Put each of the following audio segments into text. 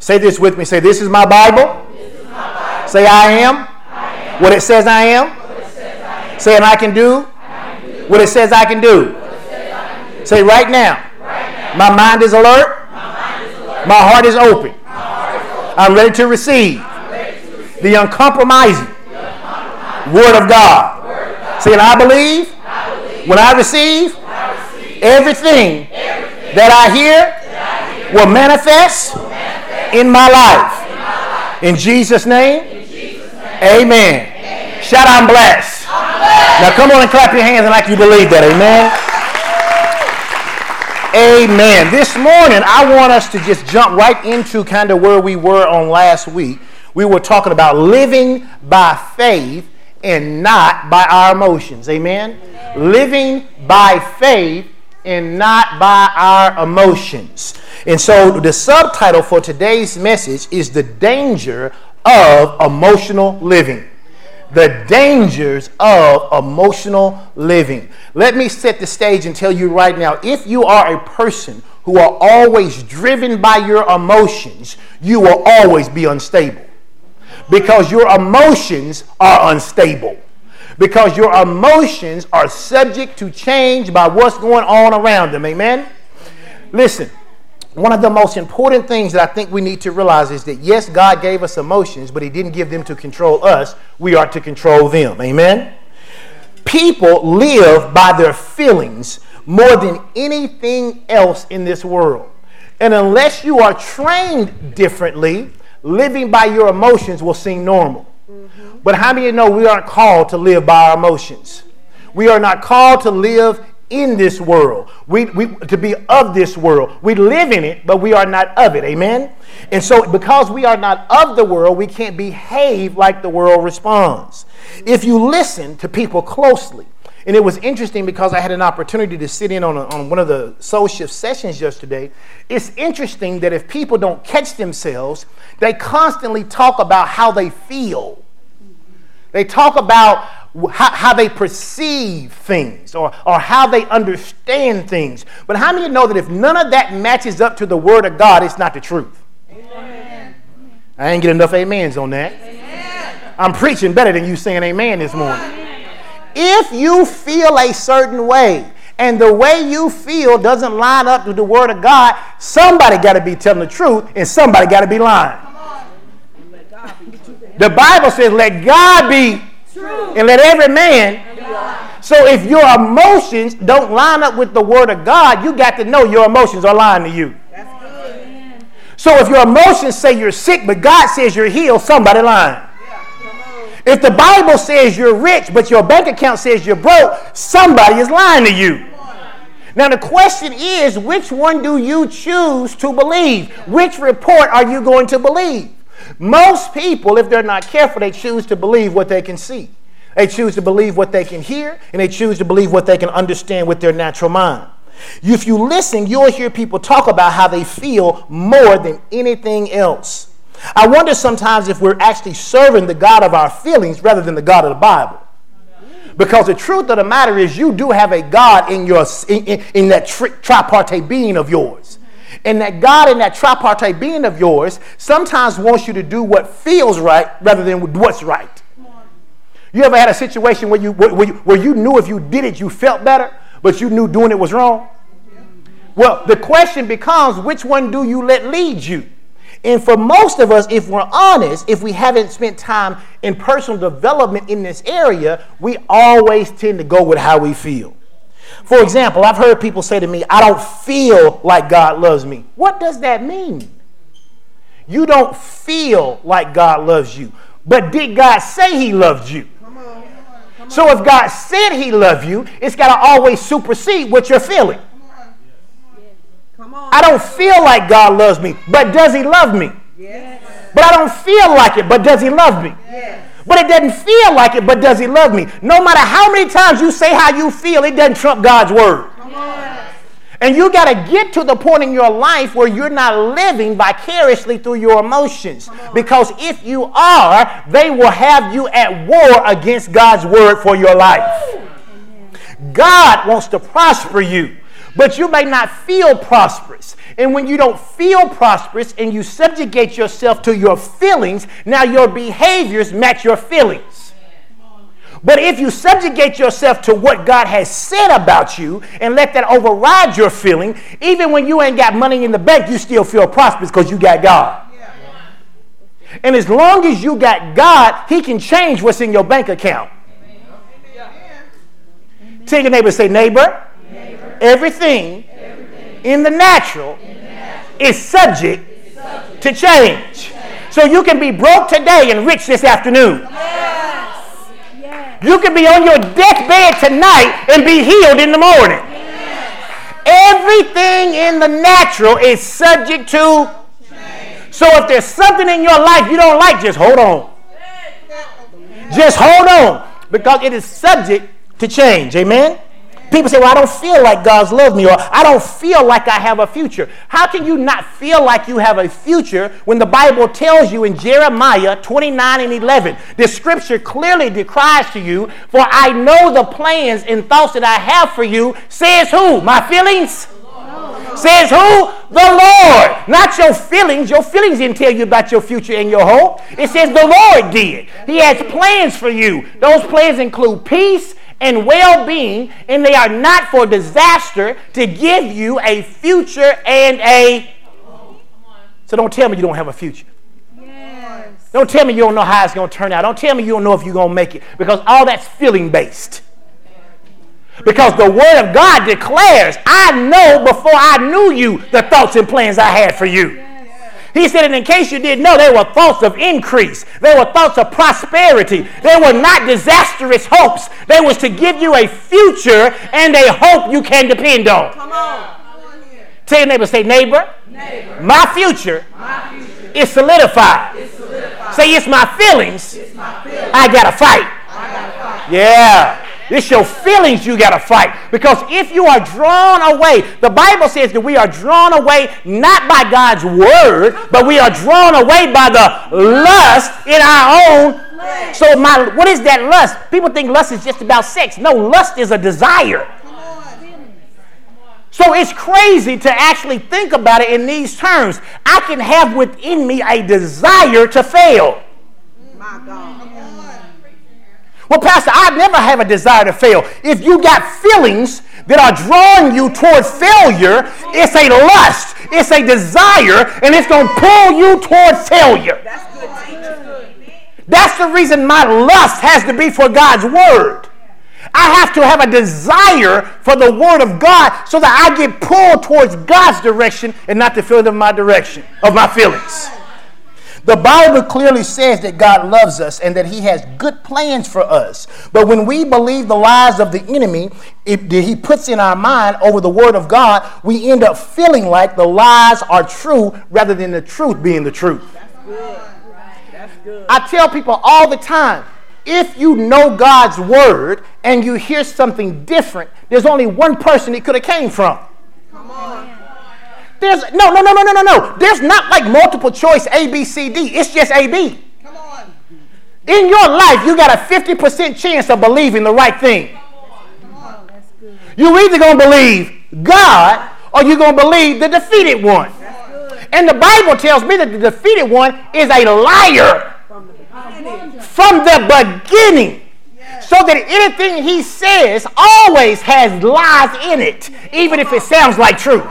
Say this with me. Say, This is my Bible. Is my Bible. Say, I am, I am. What, it says I am. Says I am. Say, I can do. What, it says I can do. Say, right now, right now. My, mind is alert. My is alert. My heart is open. Heart is open. I'm ready to receive, ready to receive. the uncompromising, the uncompromising. Word, of God. Word of God. Say, and I believe, I believe. when I receive, I receive everything, everything that I hear, that I hear will manifest, will manifest in, my life. in my life. In Jesus' name, in Jesus name. Amen. amen. Shout. I'm blessed. Now come on and clap your hands and like you believe that. Amen. Amen. This morning, I want us to just jump right into kind of where we were on last week. We were talking about living by faith and not by our emotions. Amen. Amen. Living by faith and not by our emotions. And so, the subtitle for today's message is The Danger of Emotional Living the dangers of emotional living. Let me set the stage and tell you right now if you are a person who are always driven by your emotions, you will always be unstable. Because your emotions are unstable. Because your emotions are subject to change by what's going on around them. Amen? Listen, one of the most important things that I think we need to realize is that yes, God gave us emotions, but He didn't give them to control us. We are to control them. Amen? People live by their feelings more than anything else in this world. And unless you are trained differently, living by your emotions will seem normal. Mm-hmm. But how many you know we aren't called to live by our emotions? We are not called to live in this world. We, we to be of this world. We live in it, but we are not of it. Amen. And so, because we are not of the world, we can't behave like the world responds. If you listen to people closely, and it was interesting because I had an opportunity to sit in on, a, on one of the soul shift sessions yesterday. It's interesting that if people don't catch themselves, they constantly talk about how they feel. They talk about how, how they perceive things or, or how they understand things. But how many know that if none of that matches up to the Word of God, it's not the truth? Amen. I ain't get enough amens on that. Amen. I'm preaching better than you saying amen this morning. Amen. If you feel a certain way, and the way you feel doesn't line up with the Word of God, somebody got to be telling the truth and somebody got to be lying. The Bible says, let God be True. And let every man. So if your emotions don't line up with the word of God, you got to know your emotions are lying to you. So if your emotions say you're sick, but God says you're healed, somebody lying. If the Bible says you're rich, but your bank account says you're broke, somebody is lying to you. Now, the question is which one do you choose to believe? Which report are you going to believe? Most people, if they're not careful, they choose to believe what they can see. They choose to believe what they can hear, and they choose to believe what they can understand with their natural mind. If you listen, you'll hear people talk about how they feel more than anything else. I wonder sometimes if we're actually serving the God of our feelings rather than the God of the Bible. Because the truth of the matter is, you do have a God in, your, in, in, in that tri- tripartite being of yours. And that God in that tripartite being of yours sometimes wants you to do what feels right rather than what's right. You ever had a situation where you, where, you, where you knew if you did it, you felt better, but you knew doing it was wrong? Well, the question becomes which one do you let lead you? And for most of us, if we're honest, if we haven't spent time in personal development in this area, we always tend to go with how we feel. For example, I've heard people say to me, I don't feel like God loves me. What does that mean? You don't feel like God loves you. But did God say He loved you? So if God said He loved you, it's got to always supersede what you're feeling. I don't feel like God loves me, but does He love me? Yes. But I don't feel like it, but does He love me? Yes. But it doesn't feel like it, but does he love me? No matter how many times you say how you feel, it doesn't trump God's word. And you got to get to the point in your life where you're not living vicariously through your emotions. Because if you are, they will have you at war against God's word for your life. God wants to prosper you. But you may not feel prosperous. And when you don't feel prosperous and you subjugate yourself to your feelings, now your behaviors match your feelings. But if you subjugate yourself to what God has said about you and let that override your feeling, even when you ain't got money in the bank, you still feel prosperous because you got God. And as long as you got God, He can change what's in your bank account. Tell your neighbor, say, neighbor everything, everything in, the natural, in the natural is subject, is subject to change. change. So you can be broke today and rich this afternoon. Yes. Yes. You can be on your deathbed tonight and be healed in the morning. Yes. Everything in the natural is subject to change. So if there's something in your life you don't like, just hold on. Just hold on because it is subject to change. Amen? People say, Well, I don't feel like God's loved me, or I don't feel like I have a future. How can you not feel like you have a future when the Bible tells you in Jeremiah 29 and 11, the scripture clearly decries to you, For I know the plans and thoughts that I have for you, says who? My feelings? Says who? The Lord. Not your feelings. Your feelings didn't tell you about your future and your hope. It says the Lord did. He has plans for you. Those plans include peace and well being, and they are not for disaster to give you a future and a. So don't tell me you don't have a future. Yes. Don't tell me you don't know how it's going to turn out. Don't tell me you don't know if you're going to make it because all that's feeling based. Because the Word of God declares, I know before I knew you the thoughts and plans I had for you. He said, and in case you didn't know, they were thoughts of increase. They were thoughts of prosperity. They were not disastrous hopes. They was to give you a future and a hope you can depend on. Come on. Tell your neighbor, say, neighbor, neighbor my, future my future is solidified. Solidified. Say, it's my feelings. It's my feelings. I gotta fight. I gotta fight. Yeah. It's your feelings you got to fight. Because if you are drawn away, the Bible says that we are drawn away not by God's word, but we are drawn away by the lust in our own. So my what is that lust? People think lust is just about sex. No, lust is a desire. So it's crazy to actually think about it in these terms. I can have within me a desire to fail. My God. Well, Pastor, I never have a desire to fail. If you got feelings that are drawing you towards failure, it's a lust, it's a desire, and it's going to pull you towards failure. That's good, That's the reason my lust has to be for God's word. I have to have a desire for the word of God so that I get pulled towards God's direction and not the feeling of my direction, of my feelings. The Bible clearly says that God loves us and that He has good plans for us. But when we believe the lies of the enemy it, that He puts in our mind over the Word of God, we end up feeling like the lies are true rather than the truth being the truth. That's good. That's good. I tell people all the time if you know God's Word and you hear something different, there's only one person it could have came from. Come on. There's no, no, no, no, no, no, no. There's not like multiple choice A, B, C, D. It's just A, B. Come on. In your life, you got a 50% chance of believing the right thing. Come on. Oh, that's good. You either going to believe God or you're going to believe the defeated one. And the Bible tells me that the defeated one is a liar from the beginning. So that anything he says always has lies in it, even if it sounds like truth.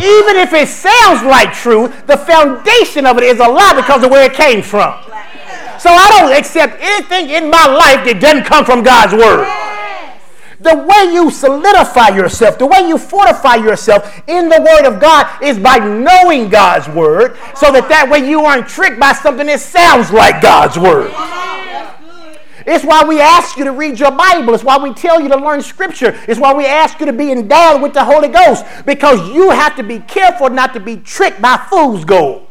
Even if it sounds like truth, the foundation of it is a lie because of where it came from. So I don't accept anything in my life that doesn't come from God's word. The way you solidify yourself, the way you fortify yourself in the Word of God is by knowing God's Word so that that way you aren't tricked by something that sounds like God's Word. It's why we ask you to read your Bible. It's why we tell you to learn Scripture. It's why we ask you to be endowed with the Holy Ghost because you have to be careful not to be tricked by fool's gold.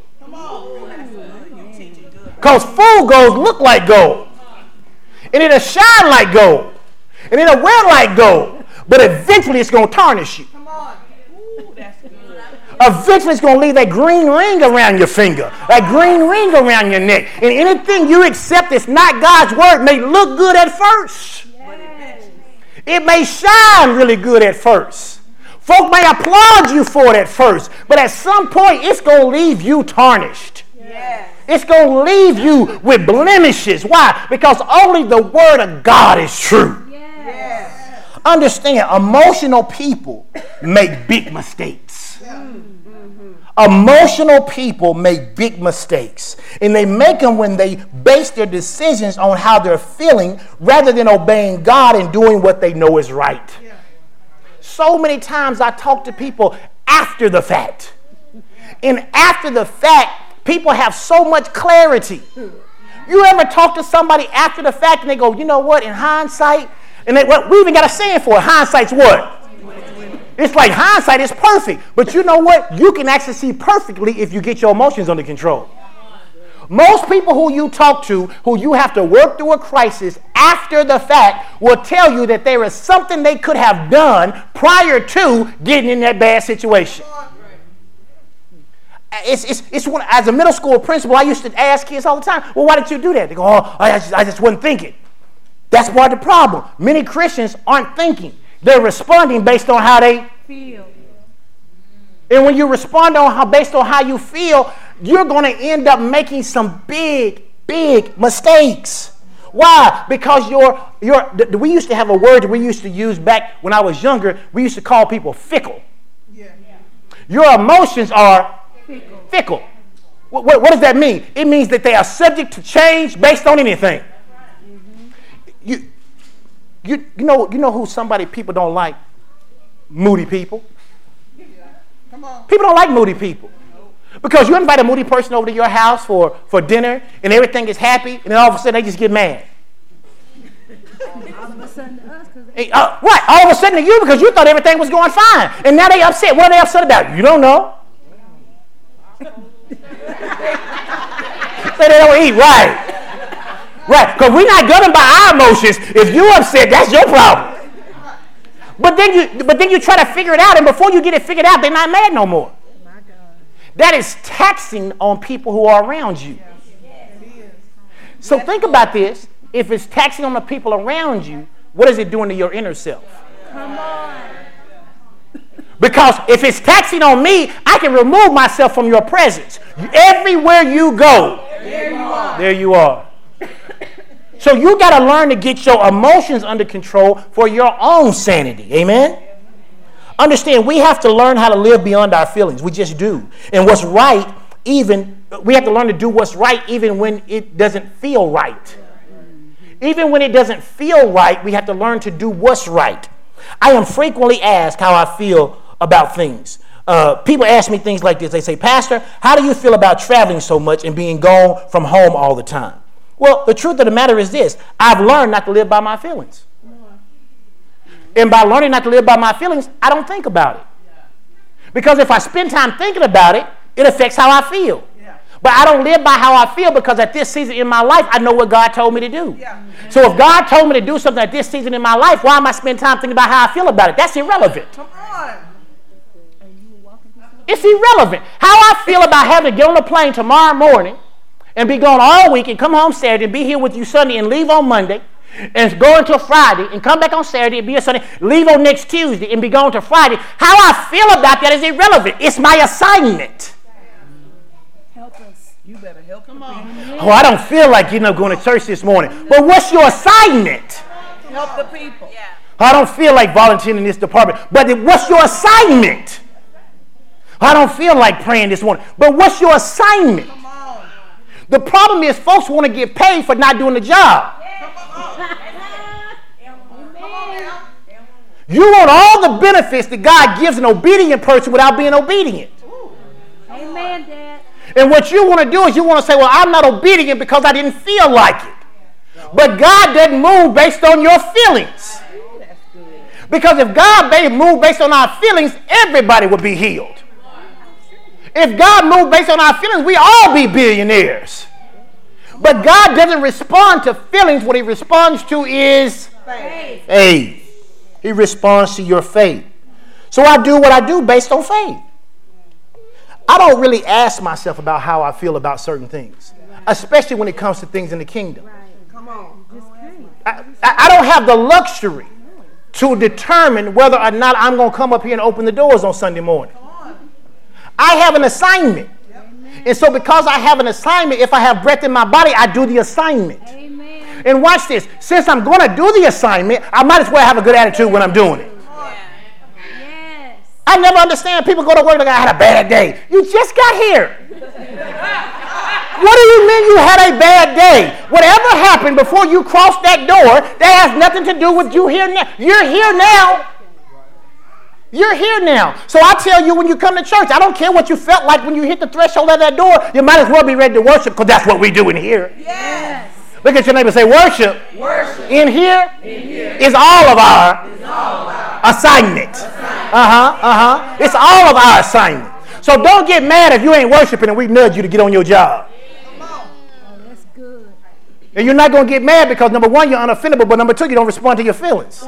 Because fool gold look like gold. And it'll shine like gold and it'll wear like gold, but eventually it's going to tarnish you. Come on. Ooh, that's good. Eventually, it's going to leave that green ring around your finger, that green ring around your neck. And anything you accept that's not God's word may look good at first. Yes. It may shine really good at first. Folk may applaud you for it at first, but at some point it's going to leave you tarnished. Yes. It's going to leave you with blemishes. Why? Because only the Word of God is true. Understand, emotional people make big mistakes. Emotional people make big mistakes. And they make them when they base their decisions on how they're feeling rather than obeying God and doing what they know is right. Yeah. So many times I talk to people after the fact. And after the fact, people have so much clarity. You ever talk to somebody after the fact and they go, you know what, in hindsight, and they, well, we even got a saying for it. Hindsight's what? It's like hindsight is perfect. But you know what? You can actually see perfectly if you get your emotions under control. Most people who you talk to, who you have to work through a crisis after the fact, will tell you that there is something they could have done prior to getting in that bad situation. It's, it's, it's when, as a middle school principal, I used to ask kids all the time, well, why did you do that? They go, oh, I just, I just wasn't thinking. That's part of the problem. Many Christians aren't thinking. They're responding based on how they feel. And when you respond on how based on how you feel, you're going to end up making some big, big mistakes. Why? Because your your we used to have a word that we used to use back when I was younger. We used to call people fickle. Yeah. Your emotions are fickle. fickle. What, what, what, does that mean? It means that they are subject to change based on anything. You, you, know, you know who somebody people don't like? Moody people. People don't like moody people. Because you invite a moody person over to your house for, for dinner and everything is happy, and then all of a sudden they just get mad. Hey, uh, what? All of a sudden to you because you thought everything was going fine. And now they upset. What are they upset about? You don't know. Say they don't eat right. Right, because we're not governed by our emotions. If you're upset, that's your problem. But then you but then you try to figure it out, and before you get it figured out, they're not mad no more. That is taxing on people who are around you. So think about this. If it's taxing on the people around you, what is it doing to your inner self? Come on. Because if it's taxing on me, I can remove myself from your presence. Everywhere you go, there you are. There you are. So you got to learn to get your emotions under control for your own sanity. Amen? Understand, we have to learn how to live beyond our feelings. We just do. And what's right, even, we have to learn to do what's right even when it doesn't feel right. Even when it doesn't feel right, we have to learn to do what's right. I am frequently asked how I feel about things. Uh, people ask me things like this. They say, Pastor, how do you feel about traveling so much and being gone from home all the time? Well, the truth of the matter is this I've learned not to live by my feelings. And by learning not to live by my feelings, I don't think about it. Because if I spend time thinking about it, it affects how I feel. But I don't live by how I feel because at this season in my life, I know what God told me to do. Yeah. So if God told me to do something at this season in my life, why am I spending time thinking about how I feel about it? That's irrelevant. Come on. It's irrelevant. How I feel about having to get on a plane tomorrow morning and be gone all week and come home Saturday and be here with you Sunday and leave on Monday and go until Friday and come back on Saturday and be a Sunday, leave on next Tuesday and be gone to Friday. How I feel about that is irrelevant. It's my assignment. Help us. You better help Come on. Oh, I don't feel like getting up going to church this morning. But what's your assignment? Help the people. Yeah. I don't feel like volunteering in this department. But what's your assignment? I don't feel like praying this morning. But what's your assignment? The problem is, folks want to get paid for not doing the job. You want all the benefits that God gives an obedient person without being obedient. Amen, Dad. And what you want to do is you want to say, Well, I'm not obedient because I didn't feel like it. But God doesn't move based on your feelings. Because if God moved based on our feelings, everybody would be healed. If God moved based on our feelings, we all be billionaires. But God doesn't respond to feelings. What He responds to is faith. faith. He responds to your faith. So I do what I do based on faith. I don't really ask myself about how I feel about certain things, especially when it comes to things in the kingdom. Come on. I, I don't have the luxury to determine whether or not I'm going to come up here and open the doors on Sunday morning. I have an assignment. And so, because I have an assignment, if I have breath in my body, I do the assignment. Amen. And watch this. Since I'm going to do the assignment, I might as well have a good attitude when I'm doing it. Yes. I never understand people go to work like I had a bad day. You just got here. what do you mean you had a bad day? Whatever happened before you crossed that door, that has nothing to do with you here now. You're here now. You're here now. So I tell you when you come to church, I don't care what you felt like when you hit the threshold of that door, you might as well be ready to worship because that's what we do in here. Yes. Look at your neighbor say, worship, worship. In, here in here is all of our, all of our assignment. assignment. Uh-huh, uh-huh. It's all of our assignment. So don't get mad if you ain't worshiping and we nudge you to get on your job. That's good. And you're not going to get mad because number one, you're unoffendable, but number two, you don't respond to your feelings.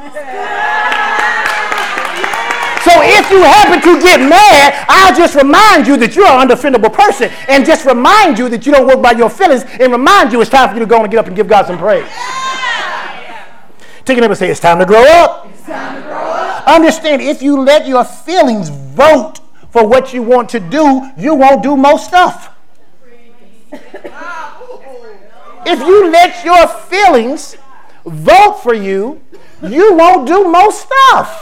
So if you happen to get mad, I'll just remind you that you're an undefendable person and just remind you that you don't work by your feelings and remind you it's time for you to go and get up and give God some praise. Take a neighbor say, it's time to grow up. It's time to grow up. Understand, if you let your feelings vote for what you want to do, you won't do most stuff. If you let your feelings vote for you, you won't do most stuff.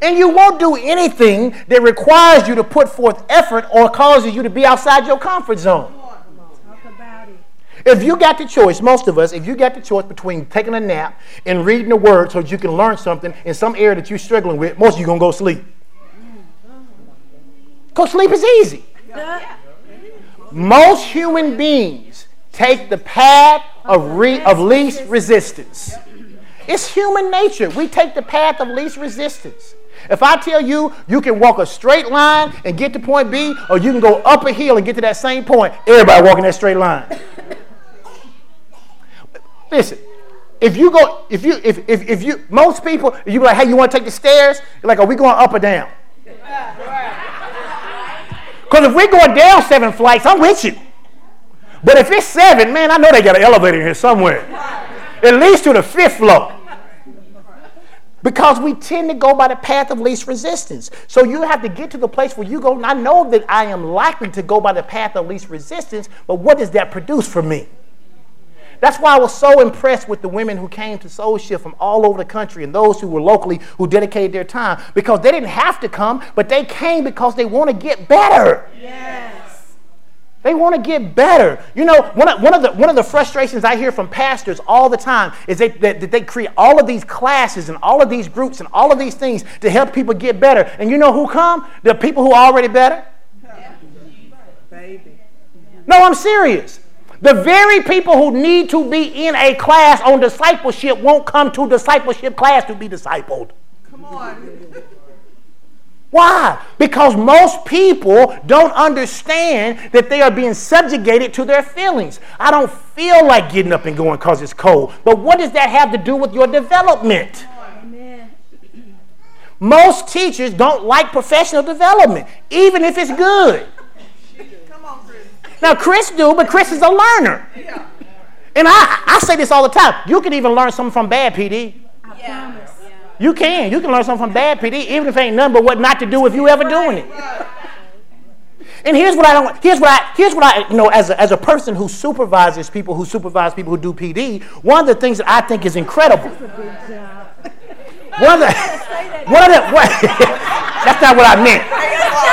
And you won't do anything that requires you to put forth effort or causes you to be outside your comfort zone. If you got the choice, most of us, if you got the choice between taking a nap and reading the word so you can learn something in some area that you're struggling with, most of you going to go sleep. Because sleep is easy. Most human beings take the path of, re- of least resistance. It's human nature. We take the path of least resistance. If I tell you you can walk a straight line and get to point B, or you can go up a hill and get to that same point, everybody walking that straight line. Listen, if you go, if you, if, if, if you, most people, you be like, hey, you want to take the stairs? You're like, are we going up or down? Because if we're going down seven flights, I'm with you. But if it's seven, man, I know they got an elevator in here somewhere. At least to the fifth floor. Because we tend to go by the path of least resistance. So you have to get to the place where you go, and I know that I am likely to go by the path of least resistance, but what does that produce for me? That's why I was so impressed with the women who came to Soul Shift from all over the country and those who were locally who dedicated their time because they didn't have to come, but they came because they want to get better. They want to get better. You know, one of, one, of the, one of the frustrations I hear from pastors all the time is they, that, that they create all of these classes and all of these groups and all of these things to help people get better. And you know who come? The people who are already better. Baby. No, I'm serious. The very people who need to be in a class on discipleship won't come to discipleship class to be discipled. Come on. Why? Because most people don't understand that they are being subjugated to their feelings. I don't feel like getting up and going because it's cold. But what does that have to do with your development? Amen. Most teachers don't like professional development, even if it's good. On, Chris. Now, Chris do, but Chris is a learner. Yeah. And I, I say this all the time. You can even learn something from bad PD. Yeah. You can. You can learn something from bad PD, even if it ain't nothing but what not to do if you ever doing it. And here's what I don't. Here's what I. Here's what I. You know, as a, as a person who supervises people who supervise people who do PD, one of the things that I think is incredible. One of the. One of the. What, that's not what I meant.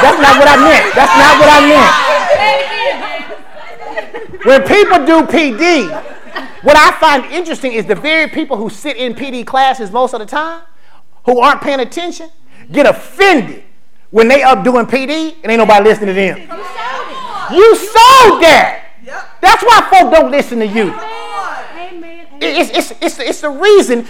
That's not what I meant. That's not what I meant. When people do PD, what I find interesting is the very people who sit in PD classes most of the time who aren't paying attention get offended when they up doing PD and ain't nobody listening to them. You sold that. That's why folk don't listen to you. It's, it's, it's, it's the reason,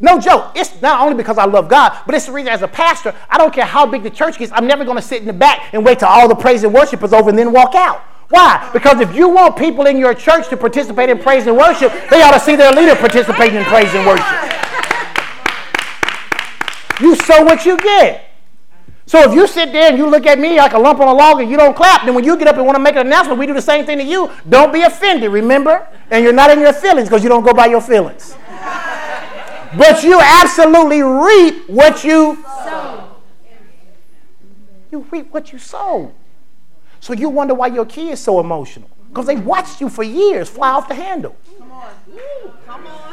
no joke, it's not only because I love God, but it's the reason as a pastor, I don't care how big the church gets, I'm never going to sit in the back and wait till all the praise and worship is over and then walk out. Why? Because if you want people in your church to participate in praise and worship, they ought to see their leader participating in praise and worship. You sow what you get. So if you sit there and you look at me like a lump on a log and you don't clap, then when you get up and want to make an announcement, we do the same thing to you. Don't be offended, remember? And you're not in your feelings because you don't go by your feelings. But you absolutely reap what you sow. You reap what you sow. So you wonder why your kid is so emotional. Because they watched you for years fly off the handle. Come on. On. Come on.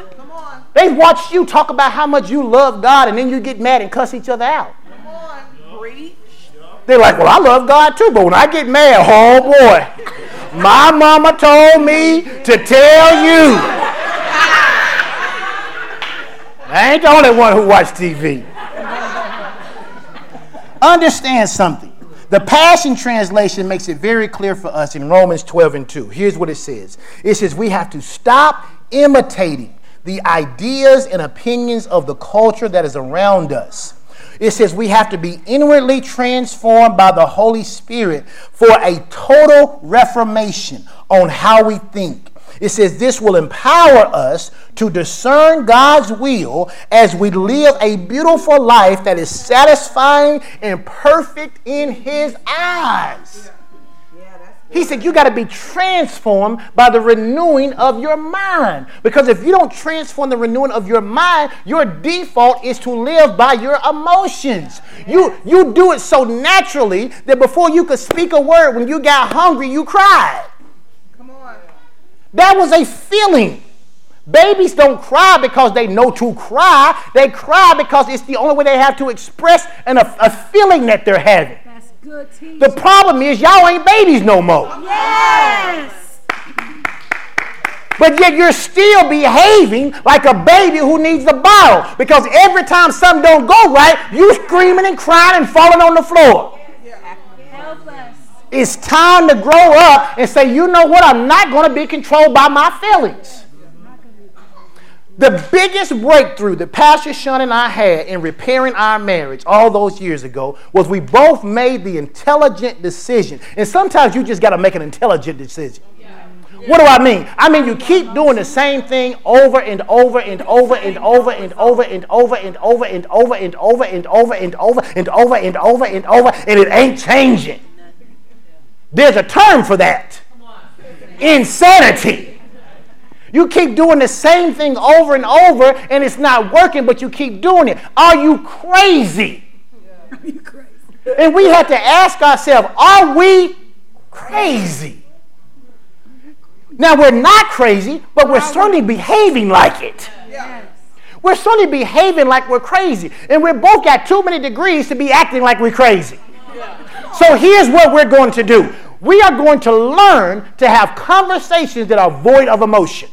They watched you talk about how much you love God and then you get mad and cuss each other out. Come on. Preach. They're like, well, I love God too, but when I get mad, oh boy, my mama told me to tell you. I ain't the only one who watch TV. Understand something. The Passion Translation makes it very clear for us in Romans 12 and 2. Here's what it says it says, We have to stop imitating the ideas and opinions of the culture that is around us. It says we have to be inwardly transformed by the Holy Spirit for a total reformation on how we think. It says this will empower us to discern God's will as we live a beautiful life that is satisfying and perfect in His eyes. He said, You got to be transformed by the renewing of your mind. Because if you don't transform the renewing of your mind, your default is to live by your emotions. You, you do it so naturally that before you could speak a word, when you got hungry, you cried. Come on. That was a feeling. Babies don't cry because they know to cry. They cry because it's the only way they have to express an, a, a feeling that they're having. That's good teaching. The problem is y'all ain't babies no more. Yes. But yet you're still behaving like a baby who needs a bottle because every time something don't go right, you screaming and crying and falling on the floor. It's time to grow up and say, you know what? I'm not going to be controlled by my feelings. The biggest breakthrough that Pastor Sean and I had in repairing our marriage all those years ago was we both made the intelligent decision. And sometimes you just got to make an intelligent decision. What do I mean? I mean, you keep doing the same thing over and over and over and over and over and over and over and over and over and over and over and over and over and over and it ain't changing. There's a term for that insanity. You keep doing the same thing over and over and it's not working, but you keep doing it. Are you crazy? Are you crazy? And we have to ask ourselves, are we crazy? Now, we're not crazy, but we're certainly behaving like it. We're certainly behaving like we're crazy. And we both got too many degrees to be acting like we're crazy. So here's what we're going to do we are going to learn to have conversations that are void of emotion.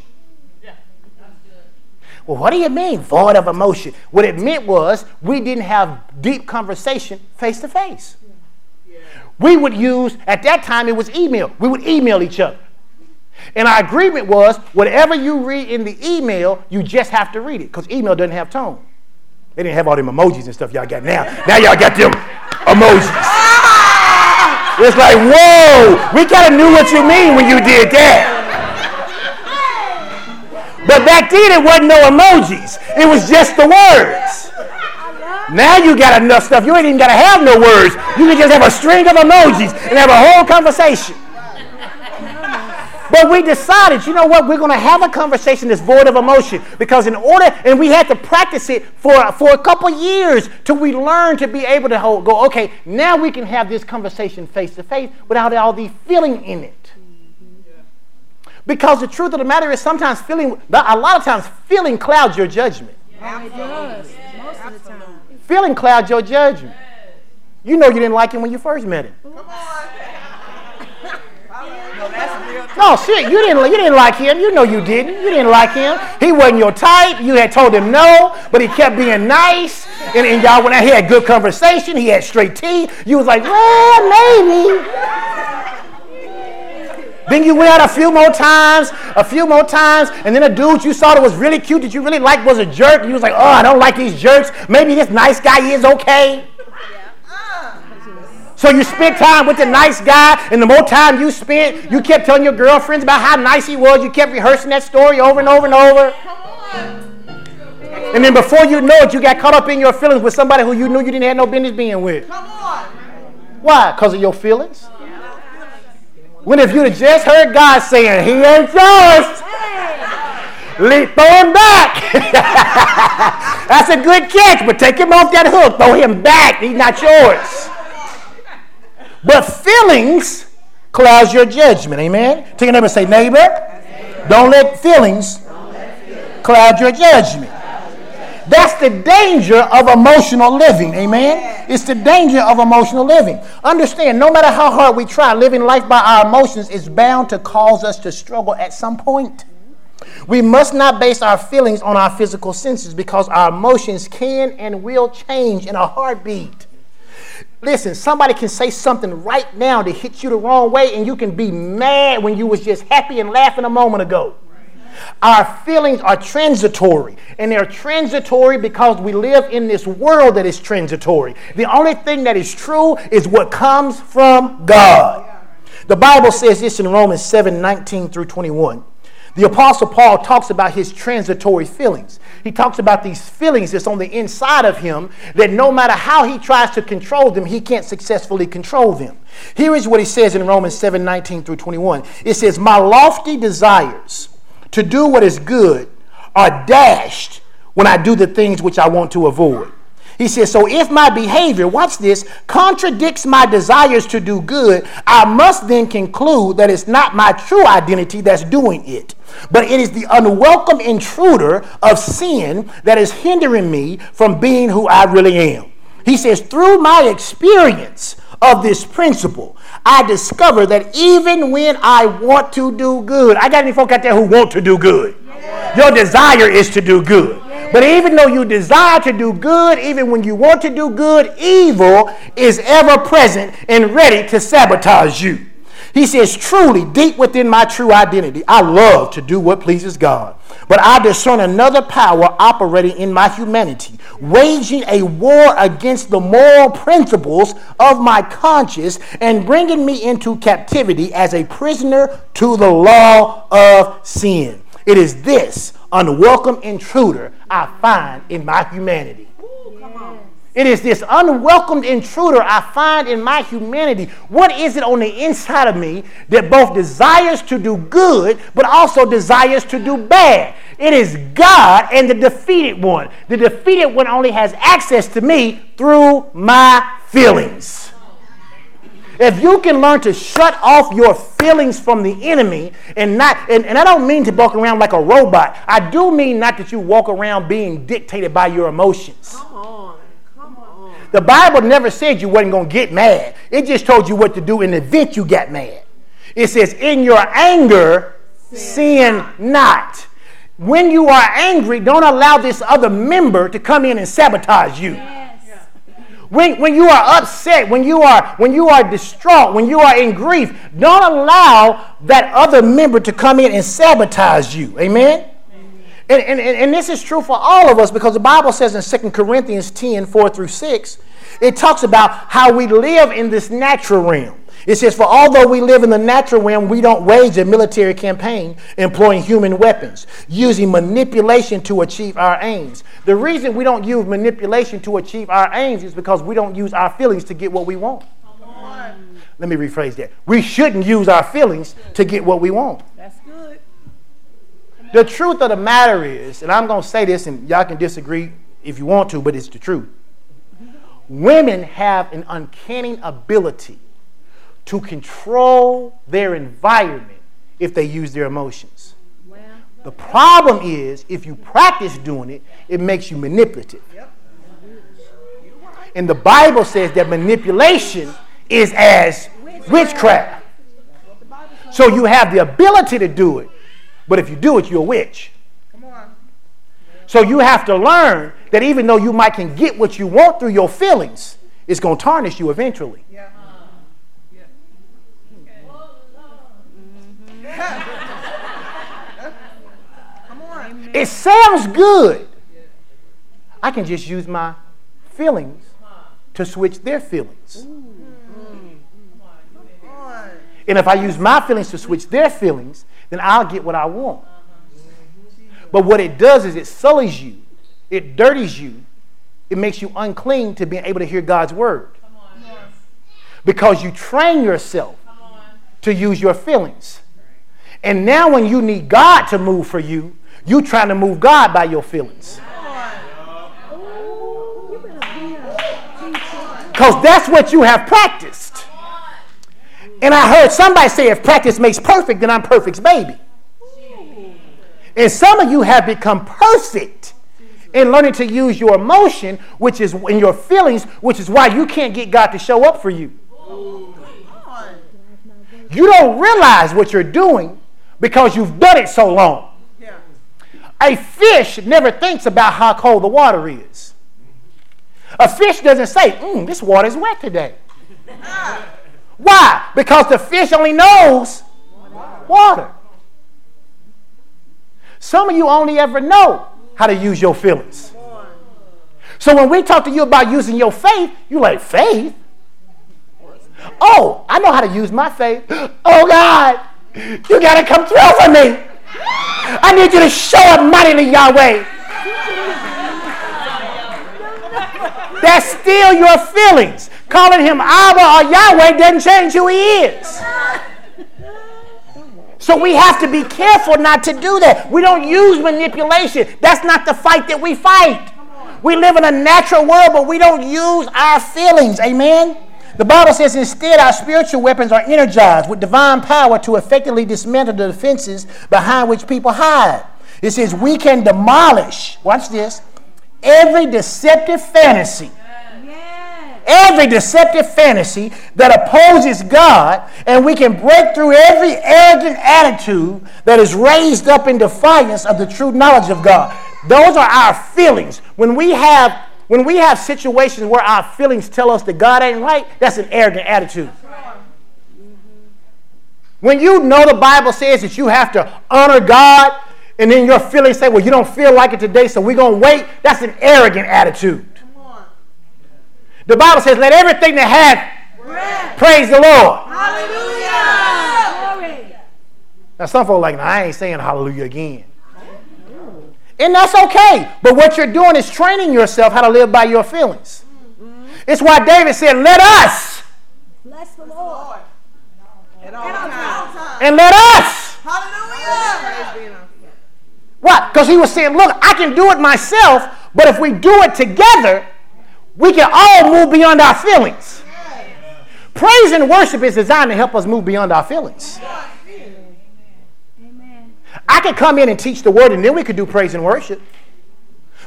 Well, what do you mean, void of emotion? What it meant was we didn't have deep conversation face to face. We would use, at that time, it was email. We would email each other. And our agreement was whatever you read in the email, you just have to read it because email doesn't have tone. They didn't have all them emojis and stuff y'all got now. Now y'all got them emojis. It's like, whoa, we kind of knew what you mean when you did that. But back then it wasn't no emojis. It was just the words. Now you got enough stuff. You ain't even got to have no words. You can just have a string of emojis and have a whole conversation. But we decided, you know what, we're going to have a conversation that's void of emotion because in order, and we had to practice it for, for a couple years till we learned to be able to hold, go, okay, now we can have this conversation face to face without all the feeling in it. Because the truth of the matter is sometimes feeling, a lot of times feeling clouds your judgment. Yeah, it does, most of the time. Feeling clouds your judgment. You know you didn't like him when you first met him. Come on. No, shit, you didn't, you didn't like him. You know you didn't. You didn't like him. He wasn't your type. You had told him no, but he kept being nice. And, and y'all went out, he had good conversation. He had straight teeth. You was like, well, maybe. Then you went out a few more times, a few more times, and then a dude you saw that was really cute that you really liked was a jerk. And You was like, oh, I don't like these jerks. Maybe this nice guy is okay. So you spent time with the nice guy, and the more time you spent, you kept telling your girlfriends about how nice he was. You kept rehearsing that story over and over and over. And then before you know it, you got caught up in your feelings with somebody who you knew you didn't have no business being with. Come on. Why? Because of your feelings? When if you'd have just heard God saying, He ain't yours. Le- throw him back. That's a good catch, but take him off that hook. Throw him back. He's not yours. But feelings clouds your judgment. Amen. Take a neighbor and say, neighbor, don't let feelings cloud your judgment. That's the danger of emotional living. Amen. It's the danger of emotional living. Understand, no matter how hard we try, living life by our emotions is bound to cause us to struggle at some point. We must not base our feelings on our physical senses because our emotions can and will change in a heartbeat. Listen, somebody can say something right now to hit you the wrong way, and you can be mad when you was just happy and laughing a moment ago. Our feelings are transitory, and they're transitory because we live in this world that is transitory. The only thing that is true is what comes from God. The Bible says this in Romans 7 19 through 21. The Apostle Paul talks about his transitory feelings. He talks about these feelings that's on the inside of him that no matter how he tries to control them, he can't successfully control them. Here is what he says in Romans 7 19 through 21. It says, My lofty desires to do what is good are dashed when I do the things which I want to avoid. He says, So if my behavior, watch this, contradicts my desires to do good, I must then conclude that it's not my true identity that's doing it, but it is the unwelcome intruder of sin that is hindering me from being who I really am. He says, Through my experience of this principle, I discover that even when I want to do good, I got any folk out there who want to do good. Your desire is to do good. But even though you desire to do good, even when you want to do good, evil is ever present and ready to sabotage you. He says, truly, deep within my true identity, I love to do what pleases God. But I discern another power operating in my humanity, waging a war against the moral principles of my conscience and bringing me into captivity as a prisoner to the law of sin. It is this unwelcome intruder I find in my humanity. It is this unwelcomed intruder I find in my humanity. What is it on the inside of me that both desires to do good, but also desires to do bad? It is God and the defeated one. The defeated one only has access to me through my feelings. If you can learn to shut off your feelings from the enemy and not, and, and I don't mean to walk around like a robot. I do mean not that you walk around being dictated by your emotions. Come on. The Bible never said you wasn't going to get mad. It just told you what to do in the event you got mad. It says, in your anger, sin not. When you are angry, don't allow this other member to come in and sabotage you. When, when you are upset, when you are when you are distraught, when you are in grief, don't allow that other member to come in and sabotage you. Amen? And, and, and this is true for all of us because the Bible says in 2 Corinthians 10, 4 through 6, it talks about how we live in this natural realm. It says, For although we live in the natural realm, we don't wage a military campaign employing human weapons, using manipulation to achieve our aims. The reason we don't use manipulation to achieve our aims is because we don't use our feelings to get what we want. Let me rephrase that. We shouldn't use our feelings to get what we want. The truth of the matter is, and I'm going to say this, and y'all can disagree if you want to, but it's the truth. Women have an uncanny ability to control their environment if they use their emotions. The problem is, if you practice doing it, it makes you manipulative. And the Bible says that manipulation is as witchcraft. So you have the ability to do it, but if you do it, you're a witch. come on. So you have to learn that even though you might can get what you want through your feelings, it's going to tarnish you eventually. Yeah. Come on. It sounds good. I can just use my feelings to switch their feelings. Mm. Come on. And if I use my feelings to switch their feelings, then I'll get what I want. But what it does is it sullies you, it dirties you, it makes you unclean to being able to hear God's word. Because you train yourself to use your feelings. And now, when you need God to move for you, you're trying to move God by your feelings. Because that's what you have practiced. And I heard somebody say, if practice makes perfect, then I'm perfect's baby. And some of you have become perfect in learning to use your emotion, which is in your feelings, which is why you can't get God to show up for you. You don't realize what you're doing because you've done it so long. A fish never thinks about how cold the water is. A fish doesn't say, mm, this water is wet today. Why? Because the fish only knows water. Some of you only ever know how to use your feelings. So when we talk to you about using your faith, you like, faith? Oh, I know how to use my faith. Oh God, you gotta come through for me. I need you to show up mightily, Yahweh. That's still your feelings. Calling him Abba or Yahweh doesn't change who he is. So we have to be careful not to do that. We don't use manipulation. That's not the fight that we fight. We live in a natural world, but we don't use our feelings. Amen? The Bible says instead our spiritual weapons are energized with divine power to effectively dismantle the defenses behind which people hide. It says we can demolish, watch this, every deceptive fantasy every deceptive fantasy that opposes God, and we can break through every arrogant attitude that is raised up in defiance of the true knowledge of God. Those are our feelings. When we have when we have situations where our feelings tell us that God ain't right, that's an arrogant attitude. When you know the Bible says that you have to honor God, and then your feelings say, well, you don't feel like it today, so we're going to wait, that's an arrogant attitude. The Bible says, let everything that hath praise the Lord. Hallelujah. Now, some folks are like, I ain't saying hallelujah again. And that's okay. But what you're doing is training yourself how to live by your feelings. Mm-hmm. It's why David said, let us. Bless the Lord. And, and let us. Hallelujah. What? Because he was saying, look, I can do it myself, but if we do it together, we can all move beyond our feelings. Praise and worship is designed to help us move beyond our feelings. I could come in and teach the word, and then we could do praise and worship.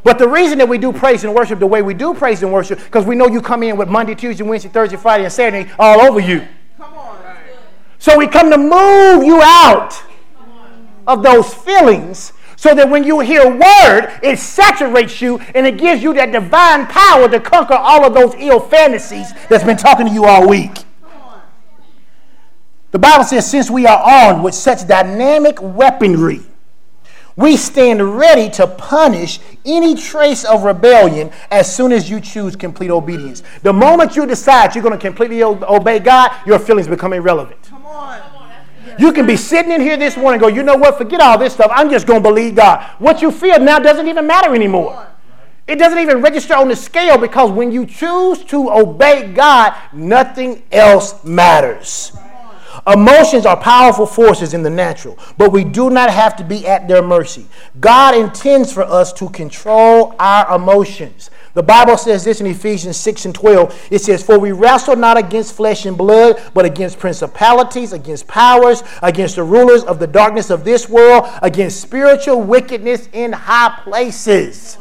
But the reason that we do praise and worship the way we do praise and worship, because we know you come in with Monday, Tuesday, Wednesday, Thursday, Friday, and Saturday all over you. So we come to move you out of those feelings so that when you hear word, it saturates you and it gives you that divine power to conquer all of those ill fantasies that's been talking to you all week. The Bible says, since we are armed with such dynamic weaponry, we stand ready to punish any trace of rebellion as soon as you choose complete obedience. The moment you decide you're going to completely obey God, your feelings become irrelevant. Come on. You can be sitting in here this morning go, you know what, forget all this stuff. I'm just going to believe God. What you feel now doesn't even matter anymore. It doesn't even register on the scale because when you choose to obey God, nothing else matters. Emotions are powerful forces in the natural, but we do not have to be at their mercy. God intends for us to control our emotions. The Bible says this in Ephesians 6 and 12. It says, For we wrestle not against flesh and blood, but against principalities, against powers, against the rulers of the darkness of this world, against spiritual wickedness in high places.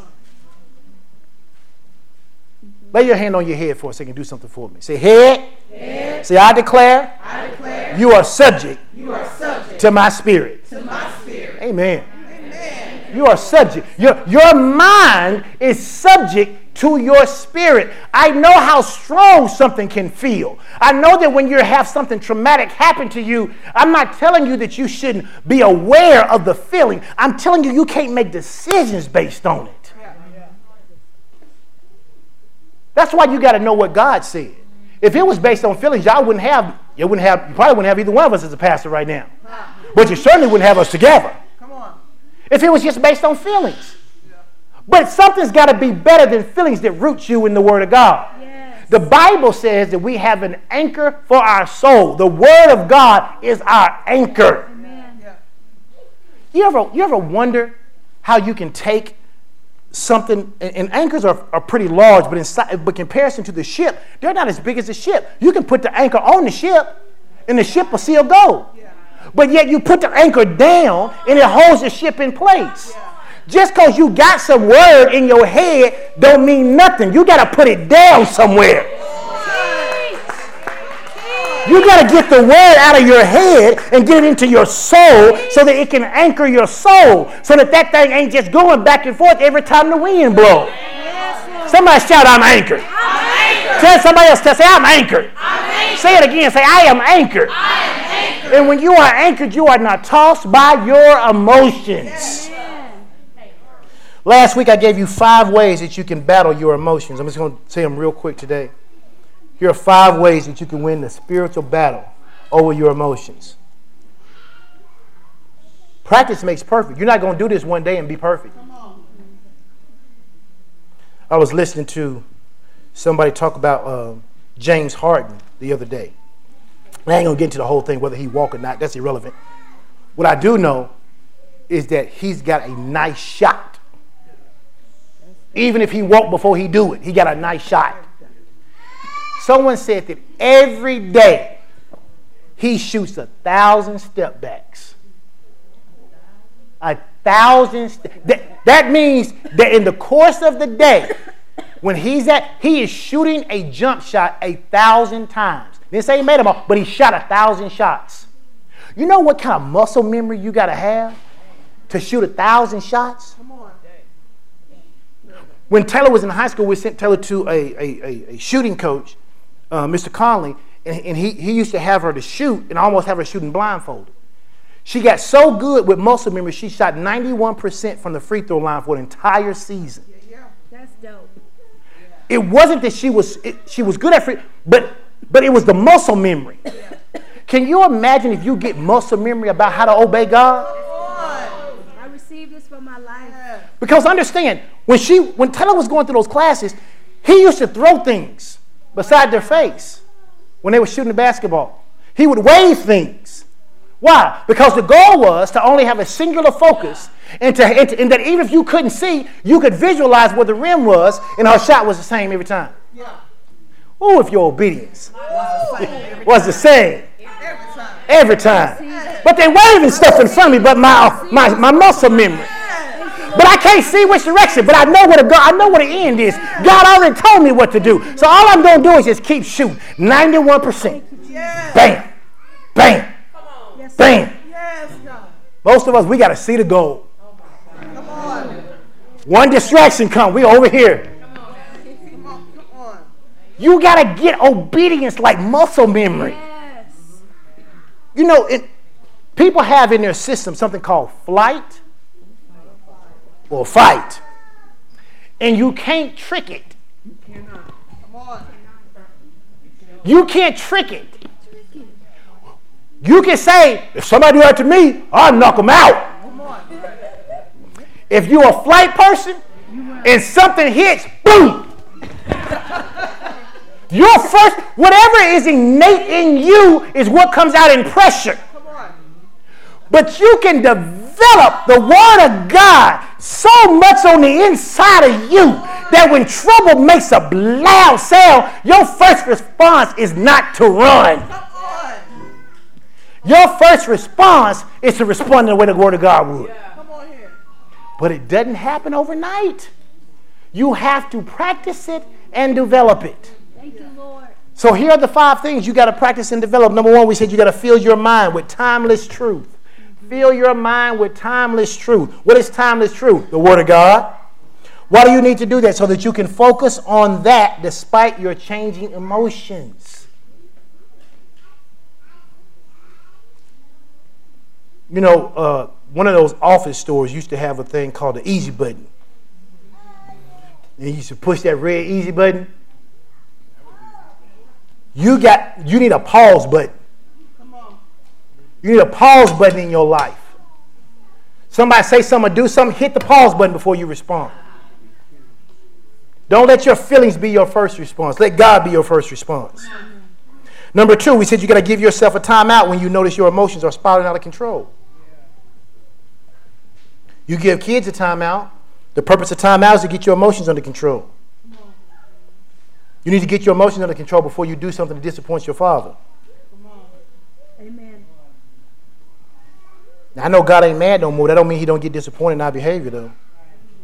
Lay your hand on your head for a second. Do something for me. Say, head. head. Say, I declare, I declare you, are subject you are subject to my spirit. To my spirit. Amen. Amen. You are subject. Your, your mind is subject to your spirit. I know how strong something can feel. I know that when you have something traumatic happen to you, I'm not telling you that you shouldn't be aware of the feeling. I'm telling you you can't make decisions based on it. That's why you got to know what God said. If it was based on feelings, y'all wouldn't have, you wouldn't have, you probably wouldn't have either one of us as a pastor right now. But you certainly wouldn't have us together. Come on. If it was just based on feelings. But something's got to be better than feelings that root you in the Word of God. Yes. The Bible says that we have an anchor for our soul. The Word of God is our anchor. You ever, you ever wonder how you can take something, and, and anchors are, are pretty large, but in, but comparison to the ship, they're not as big as the ship. You can put the anchor on the ship, and the ship will still go. But yet you put the anchor down, and it holds the ship in place. Just because you got some word in your head don't mean nothing. You got to put it down somewhere. You got to get the word out of your head and get it into your soul so that it can anchor your soul so that that thing ain't just going back and forth every time the wind blows. Somebody shout, I'm anchored. Tell somebody else, to say, I'm anchored. Say it again. Say, I am anchored. And when you are anchored, you are not tossed by your emotions. Last week I gave you five ways that you can battle your emotions. I'm just going to say them real quick today. Here are five ways that you can win the spiritual battle over your emotions. Practice makes perfect. You're not going to do this one day and be perfect. I was listening to somebody talk about uh, James Harden the other day. I ain't gonna get into the whole thing whether he walk or not. That's irrelevant. What I do know is that he's got a nice shot. Even if he walked before he do it, he got a nice shot. Someone said that every day he shoots a thousand step backs. A thousand. St- that, that means that in the course of the day, when he's at, he is shooting a jump shot a thousand times. Say he made them all, but he shot a thousand shots. You know what kind of muscle memory you got to have to shoot a thousand shots? When Taylor was in high school, we sent Taylor to a, a, a, a shooting coach uh, Mr. Conley, and, and he, he used to have her to shoot and almost have her shooting blindfolded. She got so good with muscle memory, she shot 91% from the free throw line for an entire season. Yeah, That's dope. It wasn't that she was it, she was good at free, but but it was the muscle memory. Can you imagine if you get muscle memory about how to obey God? I received this for my life. Because understand, when she when Taylor was going through those classes, he used to throw things beside their face when they were shooting the basketball. He would wave things. Why? Because the goal was to only have a singular focus and, to, and, to, and that even if you couldn't see, you could visualize where the rim was and her shot was the same every time. Yeah. Oh, if your obedience was the same. Every time. But they waving stuff in front of me, but my, my, my muscle memory. But I can't see which direction. But I know what the I know what the end is. God already told me what to do. So all I'm gonna do is just keep shooting. 91%. Bam. Bam. Bam. Most of us, we gotta see the goal. One distraction come, we over here. You gotta get obedience like muscle memory. You know, it, people have in their system something called flight or fight. And you can't trick it. You can't trick it. You can say, if somebody do that to me, I'll knock them out. If you're a flight person and something hits, boom. Your first, whatever is innate in you is what comes out in pressure. But you can develop the Word of God so much on the inside of you that when trouble makes a loud sound, your first response is not to run. Your first response is to respond in the way the Word of God would. But it doesn't happen overnight. You have to practice it and develop it. Thank you, Lord. So here are the five things you got to practice and develop. Number one, we said you got to fill your mind with timeless truth. Fill your mind with timeless truth. What is timeless truth? The Word of God. Why do you need to do that? So that you can focus on that despite your changing emotions. You know, uh, one of those office stores used to have a thing called the easy button. And you used to push that red easy button. You got you need a pause button. You need a pause button in your life. Somebody say something, do something, hit the pause button before you respond. Don't let your feelings be your first response. Let God be your first response. Number two, we said you got to give yourself a timeout when you notice your emotions are spiraling out of control. You give kids a timeout. The purpose of timeout is to get your emotions under control. You need to get your emotions under control before you do something that disappoints your father. Now, I know God ain't mad no more. That don't mean he don't get disappointed in our behavior, though.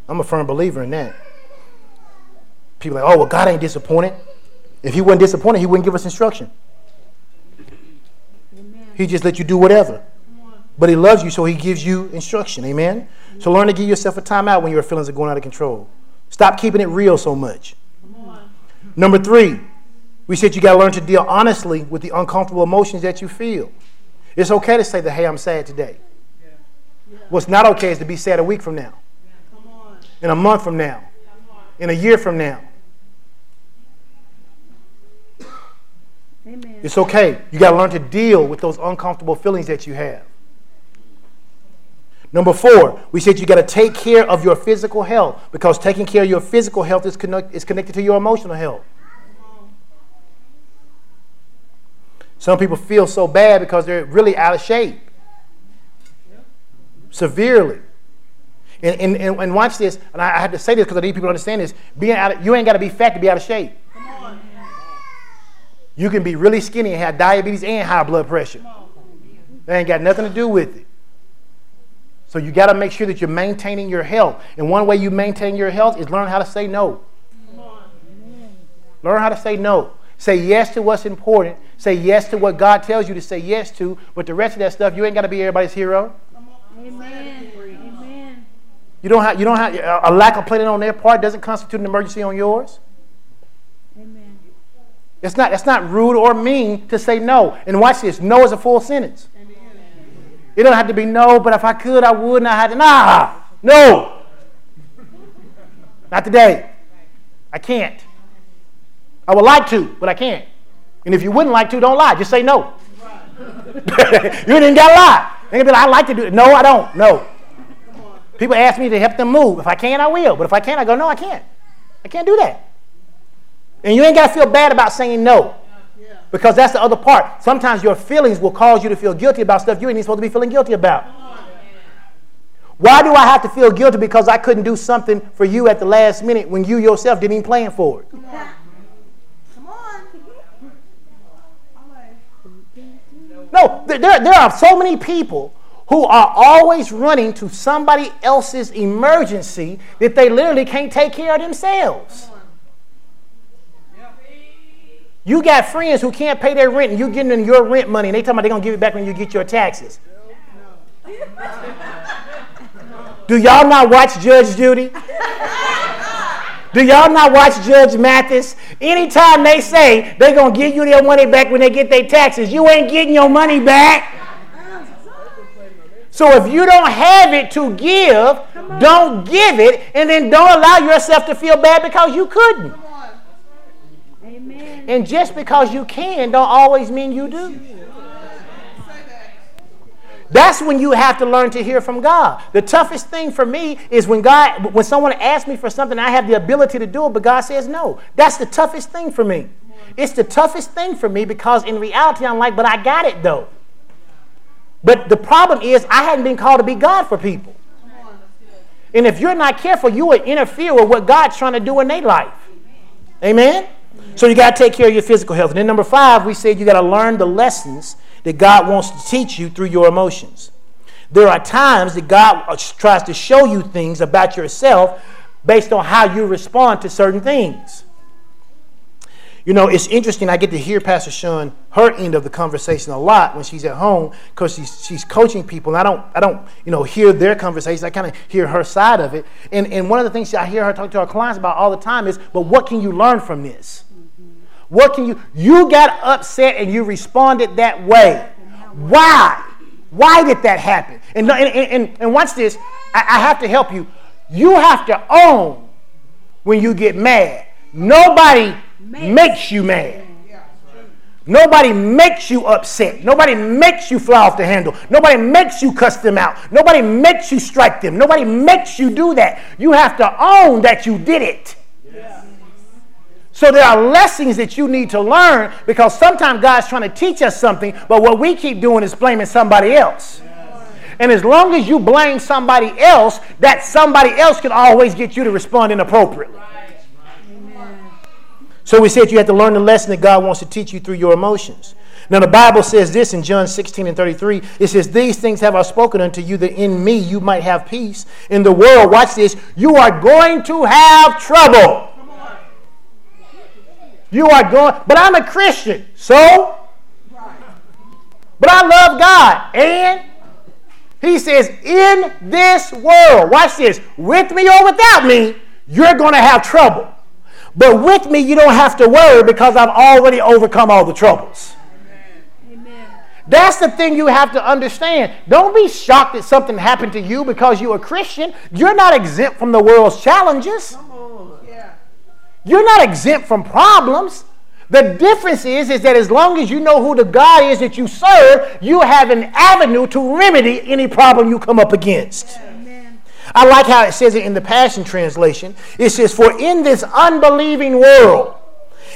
I'm a firm believer in that. People are like, oh, well, God ain't disappointed. If he wasn't disappointed, he wouldn't give us instruction. Amen. He just let you do whatever. But he loves you, so he gives you instruction. Amen? So learn to give yourself a timeout when your feelings are going out of control. Stop keeping it real so much. Number three, we said you got to learn to deal honestly with the uncomfortable emotions that you feel. It's okay to say that, hey, I'm sad today. What's not okay is to be sad a week from now, in a month from now, in a year from now. Amen. It's okay. You got to learn to deal with those uncomfortable feelings that you have. Number four, we said you got to take care of your physical health because taking care of your physical health is, connect, is connected to your emotional health. Some people feel so bad because they're really out of shape, severely. And, and, and, and watch this, and I, I have to say this because I need people to understand this. Being out of, you ain't got to be fat to be out of shape. You can be really skinny and have diabetes and high blood pressure. That ain't got nothing to do with it. So you got to make sure that you're maintaining your health. And one way you maintain your health is learn how to say no. Learn how to say no. Say yes to what's important. Say yes to what God tells you to say yes to. But the rest of that stuff, you ain't got to be everybody's hero. Amen. Amen. You don't have, you don't have a lack of planning on their part doesn't constitute an emergency on yours. Amen. It's not, it's not rude or mean to say no. And watch this no is a full sentence. Amen. It don't have to be no, but if I could, I would, and I had to. Nah, no. Not today. I can't. I would like to, but I can't. And if you wouldn't like to, don't lie. Just say no. you didn't got to lie. They can be like, I like to do it. No, I don't. No. People ask me to help them move. If I can, I will. But if I can't, I go, no, I can't. I can't do that. And you ain't got to feel bad about saying no. Because that's the other part. Sometimes your feelings will cause you to feel guilty about stuff you ain't supposed to be feeling guilty about. Why do I have to feel guilty because I couldn't do something for you at the last minute when you yourself didn't even plan for it? Come on. No, there, there are so many people who are always running to somebody else's emergency that they literally can't take care of themselves. You got friends who can't pay their rent and you're getting them your rent money and they talking about they're gonna give it back when you get your taxes. Do y'all not watch Judge Judy? Do y'all not watch Judge Mathis? Anytime they say they're gonna give you their money back when they get their taxes, you ain't getting your money back. So if you don't have it to give, don't give it, and then don't allow yourself to feel bad because you couldn't. Amen. And just because you can don't always mean you do. That's when you have to learn to hear from God. The toughest thing for me is when God when someone asks me for something I have the ability to do it but God says no. That's the toughest thing for me. It's the toughest thing for me because in reality I'm like, but I got it though. But the problem is I hadn't been called to be God for people. And if you're not careful, you will interfere with what God's trying to do in their life. Amen? So you got to take care of your physical health. And then number five, we said you got to learn the lessons that God wants to teach you through your emotions. There are times that God tries to show you things about yourself based on how you respond to certain things. You know, it's interesting. I get to hear Pastor Sean her end of the conversation a lot when she's at home because she's she's coaching people. And I don't I don't you know hear their conversations. I kind of hear her side of it. And and one of the things I hear her talk to our clients about all the time is, but what can you learn from this? What can you you got upset and you responded that way? Why? Why did that happen? And and and, and watch this. I, I have to help you. You have to own when you get mad. Nobody makes you mad. Nobody makes you upset. Nobody makes you fly off the handle. Nobody makes you cuss them out. Nobody makes you strike them. Nobody makes you do that. You have to own that you did it. So there are lessons that you need to learn because sometimes God's trying to teach us something, but what we keep doing is blaming somebody else. And as long as you blame somebody else, that somebody else can always get you to respond inappropriately. So we said you have to learn the lesson that God wants to teach you through your emotions. Now, the Bible says this in John 16 and 33. It says, These things have I spoken unto you, that in me you might have peace. In the world, watch this, you are going to have trouble. You are going, but I'm a Christian, so? But I love God. And he says, In this world, watch this, with me or without me, you're going to have trouble. But with me, you don't have to worry because I've already overcome all the troubles. Amen. That's the thing you have to understand. Don't be shocked that something happened to you because you're a Christian. You're not exempt from the world's challenges. You're not exempt from problems. The difference is, is that as long as you know who the God is that you serve, you have an avenue to remedy any problem you come up against. Amen. I like how it says it in the Passion Translation. It says, For in this unbelieving world,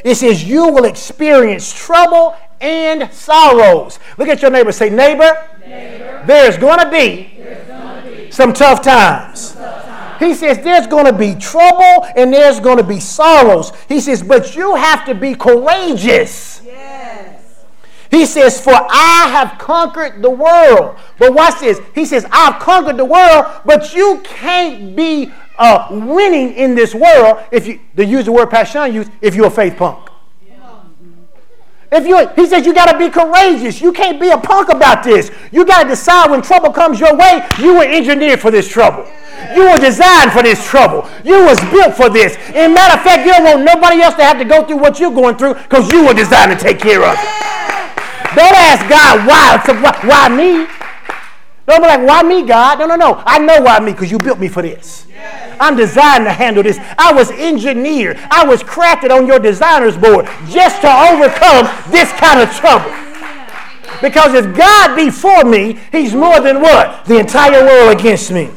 it says, you will experience trouble and sorrows. Look at your neighbor. Say, neighbor, neighbor there's going to be, be some tough times. Some tough times. He says there's going to be trouble and there's going to be sorrows. He says, but you have to be courageous. Yes. He says, For I have conquered the world. But watch this. He says, I've conquered the world, but you can't be uh, winning in this world if you, to use the word Passion used, if you're a faith punk. If you, he says you got to be courageous. You can't be a punk about this. You got to decide when trouble comes your way, you were engineered for this trouble. You were designed for this trouble. You was built for this. In matter of fact, you don't want nobody else to have to go through what you're going through because you were designed to take care of it. Don't ask God why. Why me? Don't be like, why me, God? No, no, no. I know why me because you built me for this. I'm designed to handle this. I was engineered. I was crafted on your designer's board just to overcome this kind of trouble. Because if God be for me, he's more than what? The entire world against me.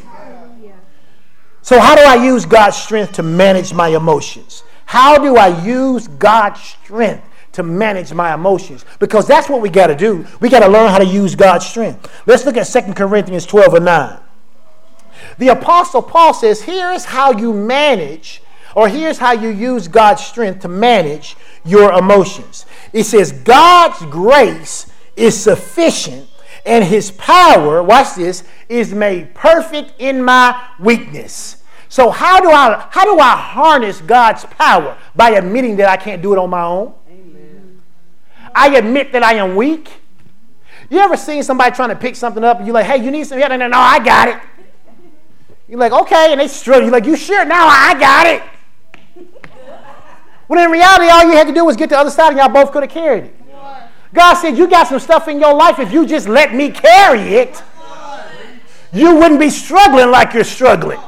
So how do I use God's strength to manage my emotions? How do I use God's strength to manage my emotions because that's what we got to do. We got to learn how to use God's strength. Let's look at 2 Corinthians 12 and 9. The Apostle Paul says, Here's how you manage, or here's how you use God's strength to manage your emotions. It says, God's grace is sufficient, and his power, watch this, is made perfect in my weakness. So how do I how do I harness God's power? By admitting that I can't do it on my own. I admit that I am weak. You ever seen somebody trying to pick something up and you're like, hey, you need some help? And no, I got it. You're like, okay, and they struggle. You're like, you sure? Now I got it. When in reality, all you had to do was get the other side and y'all both could have carried it. God said, you got some stuff in your life. If you just let me carry it, you wouldn't be struggling like you're struggling.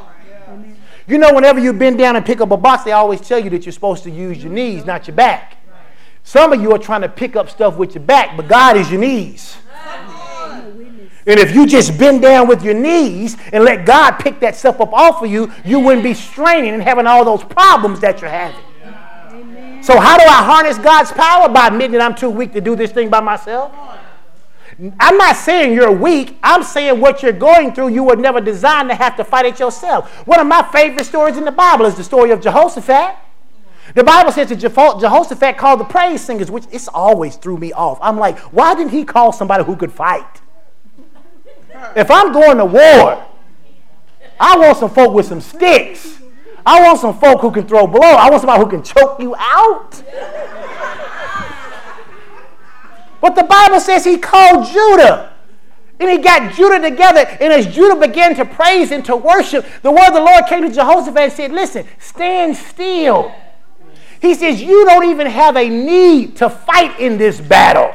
You know, whenever you bend down and pick up a box, they always tell you that you're supposed to use your knees, not your back. Some of you are trying to pick up stuff with your back, but God is your knees. And if you just bend down with your knees and let God pick that stuff up off of you, you wouldn't be straining and having all those problems that you're having. So, how do I harness God's power? By admitting that I'm too weak to do this thing by myself. I'm not saying you're weak. I'm saying what you're going through, you were never designed to have to fight it yourself. One of my favorite stories in the Bible is the story of Jehoshaphat. The Bible says that Jehoshaphat called the praise singers, which it's always threw me off. I'm like, why didn't he call somebody who could fight? If I'm going to war, I want some folk with some sticks. I want some folk who can throw blows. I want somebody who can choke you out. But the Bible says he called Judah. And he got Judah together. And as Judah began to praise and to worship, the word of the Lord came to Jehoshaphat and said, Listen, stand still he says, You don't even have a need to fight in this battle.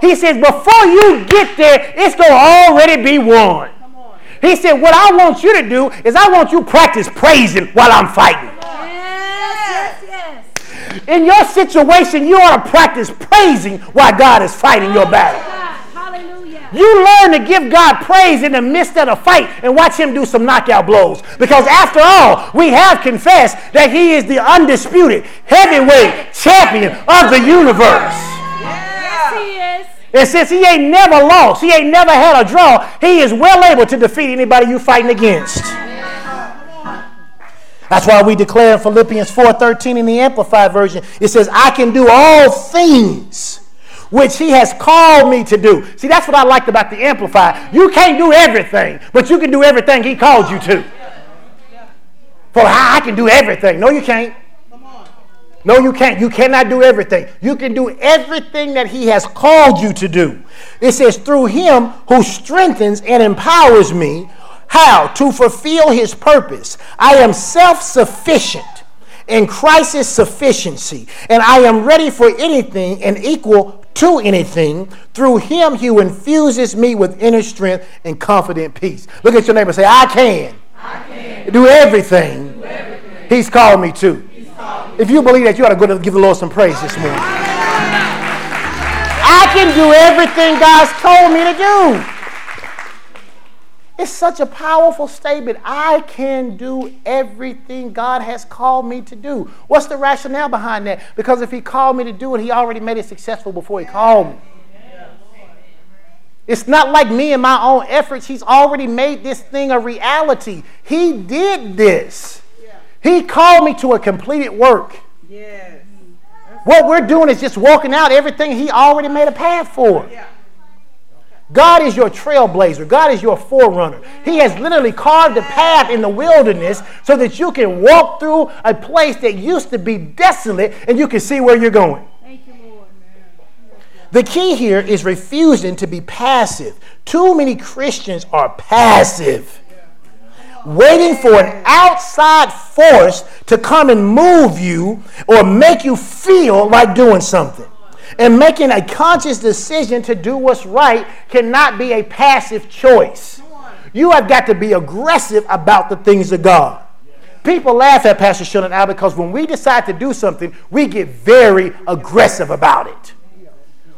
He says, Before you get there, it's going to already be won. He said, What I want you to do is I want you practice praising while I'm fighting. In your situation, you ought to practice praising while God is fighting your battle. You learn to give God praise in the midst of the fight and watch Him do some knockout blows. Because after all, we have confessed that He is the undisputed heavyweight champion of the universe. And since he ain't never lost, he ain't never had a draw, he is well able to defeat anybody you're fighting against. That's why we declare in Philippians 4:13 in the Amplified version, it says, I can do all things which he has called me to do. See, that's what I liked about the Amplified. You can't do everything, but you can do everything he called you to. For I can do everything. No, you can't. No, you can't. You cannot do everything. You can do everything that He has called you to do. It says, through Him who strengthens and empowers me. How? To fulfill His purpose. I am self sufficient in Christ's sufficiency, and I am ready for anything and equal to anything through Him who infuses me with inner strength and confident peace. Look at your neighbor say, I can, I can. Do, everything do everything He's called me to. If you believe that, you ought to go to give the Lord some praise this morning. I can do everything God's told me to do. It's such a powerful statement. I can do everything God has called me to do. What's the rationale behind that? Because if He called me to do it, He already made it successful before He called me. It's not like me and my own efforts. He's already made this thing a reality. He did this. He called me to a completed work. Yes. What we're doing is just walking out everything He already made a path for. God is your trailblazer. God is your forerunner. He has literally carved a path in the wilderness so that you can walk through a place that used to be desolate and you can see where you're going. The key here is refusing to be passive. Too many Christians are passive waiting for an outside force to come and move you or make you feel like doing something. And making a conscious decision to do what's right cannot be a passive choice. You have got to be aggressive about the things of God. People laugh at Pastor Sheldon and I because when we decide to do something, we get very aggressive about it.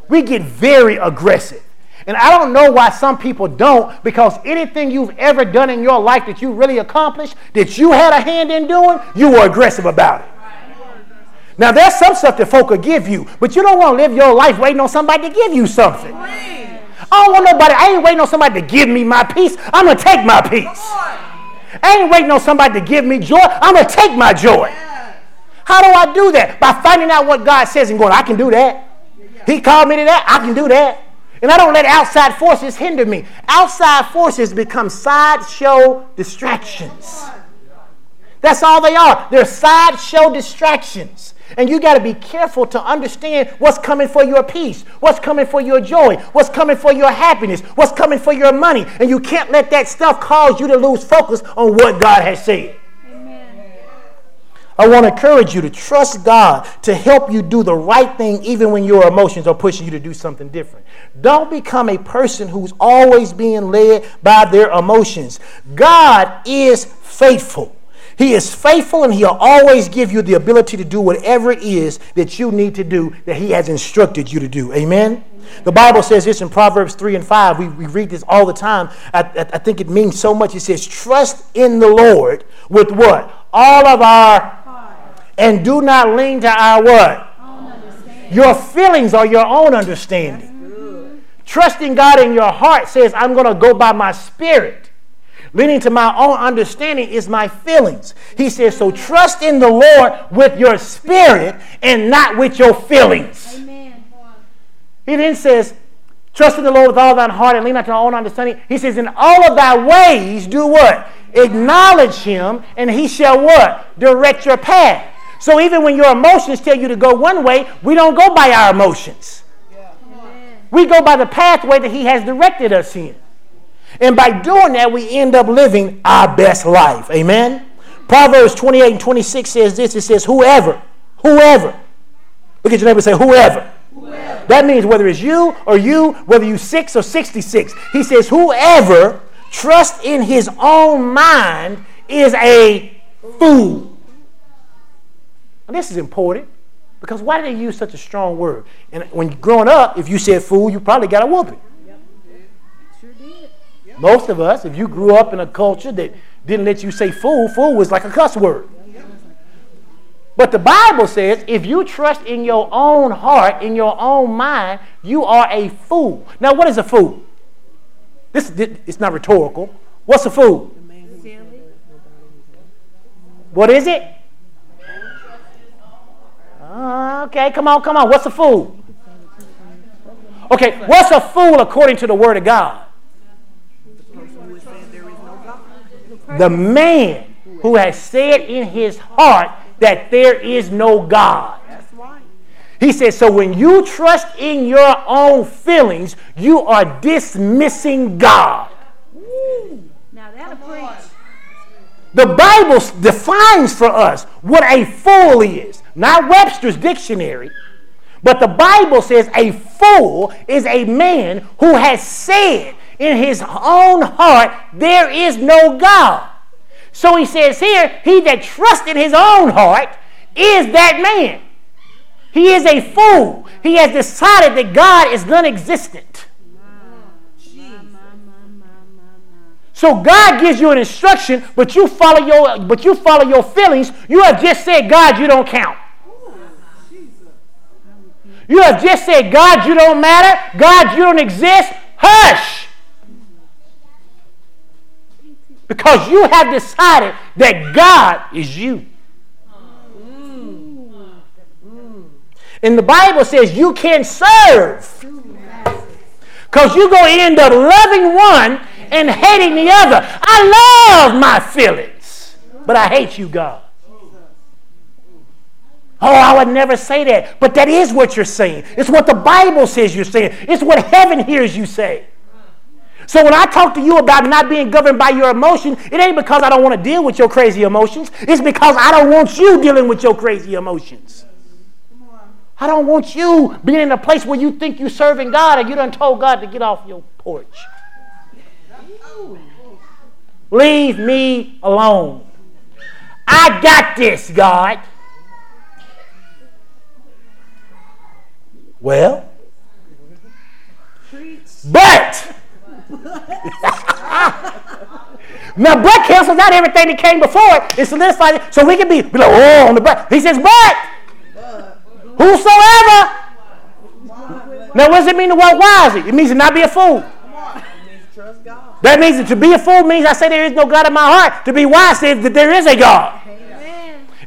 We get very aggressive. And I don't know why some people don't, because anything you've ever done in your life that you really accomplished, that you had a hand in doing, you were aggressive about it. Now, there's some stuff that folk will give you, but you don't want to live your life waiting on somebody to give you something. I don't want nobody, I ain't waiting on somebody to give me my peace. I'm going to take my peace. I ain't waiting on somebody to give me joy. I'm going to take my joy. How do I do that? By finding out what God says and going, I can do that. He called me to that. I can do that. And I don't let outside forces hinder me. Outside forces become sideshow distractions. That's all they are. They're sideshow distractions. And you got to be careful to understand what's coming for your peace, what's coming for your joy, what's coming for your happiness, what's coming for your money. And you can't let that stuff cause you to lose focus on what God has said. I want to encourage you to trust God to help you do the right thing even when your emotions are pushing you to do something different. Don't become a person who's always being led by their emotions. God is faithful. He is faithful and he'll always give you the ability to do whatever it is that you need to do that he has instructed you to do. Amen? The Bible says this in Proverbs 3 and 5. We, we read this all the time. I, I, I think it means so much. It says, Trust in the Lord with what? All of our and do not lean to our what? Your feelings are your own understanding. Trusting God in your heart says, I'm going to go by my spirit. Leaning to my own understanding is my feelings. He says, so trust in the Lord with your spirit and not with your feelings. Amen. He then says, trust in the Lord with all thine heart and lean not to thy own understanding. He says, in all of thy ways do what? Acknowledge him and he shall what? Direct your path. So even when your emotions tell you to go one way, we don't go by our emotions. We go by the pathway that He has directed us in. And by doing that, we end up living our best life. Amen? Proverbs 28 and 26 says this it says, Whoever, whoever, look at your neighbor and say, Whoever. whoever. That means whether it's you or you, whether you 6 or 66. He says, Whoever trusts in his own mind is a fool. And this is important because why did they use such a strong word? And when growing up, if you said fool, you probably got a whooping. Yep. Sure did. Yep. Most of us, if you grew up in a culture that didn't let you say fool, fool was like a cuss word. But the Bible says if you trust in your own heart, in your own mind, you are a fool. Now, what is a fool? This, this it's not rhetorical. What's a fool? What is it? Uh, okay, come on, come on. What's a fool? Okay, what's a fool according to the Word of God? The man who has said in his heart that there is no God. He says, so when you trust in your own feelings, you are dismissing God. Now that'll preach. The Bible defines for us what a fool is, not Webster's dictionary, but the Bible says a fool is a man who has said in his own heart, There is no God. So he says here, he that trusts in his own heart is that man. He is a fool. He has decided that God is non existent. So God gives you an instruction, but you follow your but you follow your feelings. You have just said, God, you don't count. You have just said, God, you don't matter. God, you don't exist. Hush. Because you have decided that God is you. And the Bible says you can serve. Because you're going to end up loving one and hating the other. I love my feelings, but I hate you, God. Oh, I would never say that. But that is what you're saying. It's what the Bible says you're saying. It's what heaven hears you say. So when I talk to you about not being governed by your emotion, it ain't because I don't want to deal with your crazy emotions. It's because I don't want you dealing with your crazy emotions. I don't want you being in a place where you think you're serving God and you done told God to get off your porch. Leave me alone. I got this, God. Well, but now but cancels out everything that came before it. It solidifies it so we can be, be like, oh, on the but. He says, but whosoever. Now, what does it mean to walk wisely? It means to not be a fool. That means that to be a fool means I say there is no God in my heart. To be wise says that there is a God.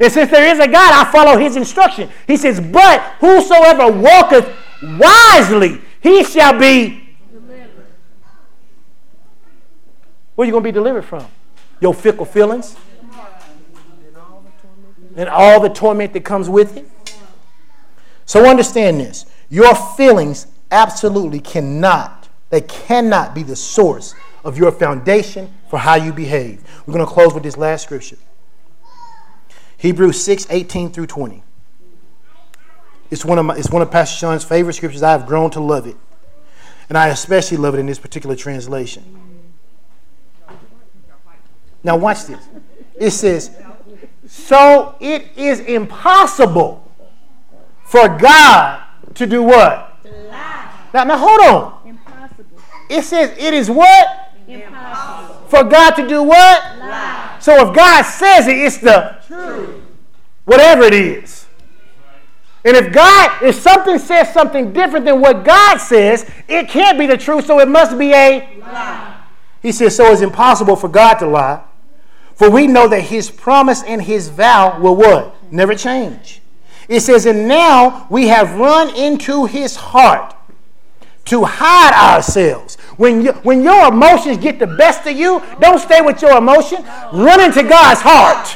And since there is a God, I follow his instruction. He says, But whosoever walketh wisely, he shall be. Delivered. Where you going to be delivered from? Your fickle feelings? And all the torment that comes with it? So understand this. Your feelings absolutely cannot, they cannot be the source of your foundation for how you behave. We're going to close with this last scripture. Hebrews 6, 18 through 20. It's one of my, it's one of Pastor Sean's favorite scriptures. I have grown to love it. And I especially love it in this particular translation. Now watch this. It says, So it is impossible for God to do what? Now, now hold on. Impossible. It says it is what? Impossible. For God to do what? Lie. So if God says it, it's the truth. Whatever it is. And if God, if something says something different than what God says, it can't be the truth, so it must be a Lie. He says, So it's impossible for God to lie. For we know that his promise and his vow will what? Never change. It says, And now we have run into his heart to hide ourselves. When, you, when your emotions get the best of you, don't stay with your emotion. Run into God's heart.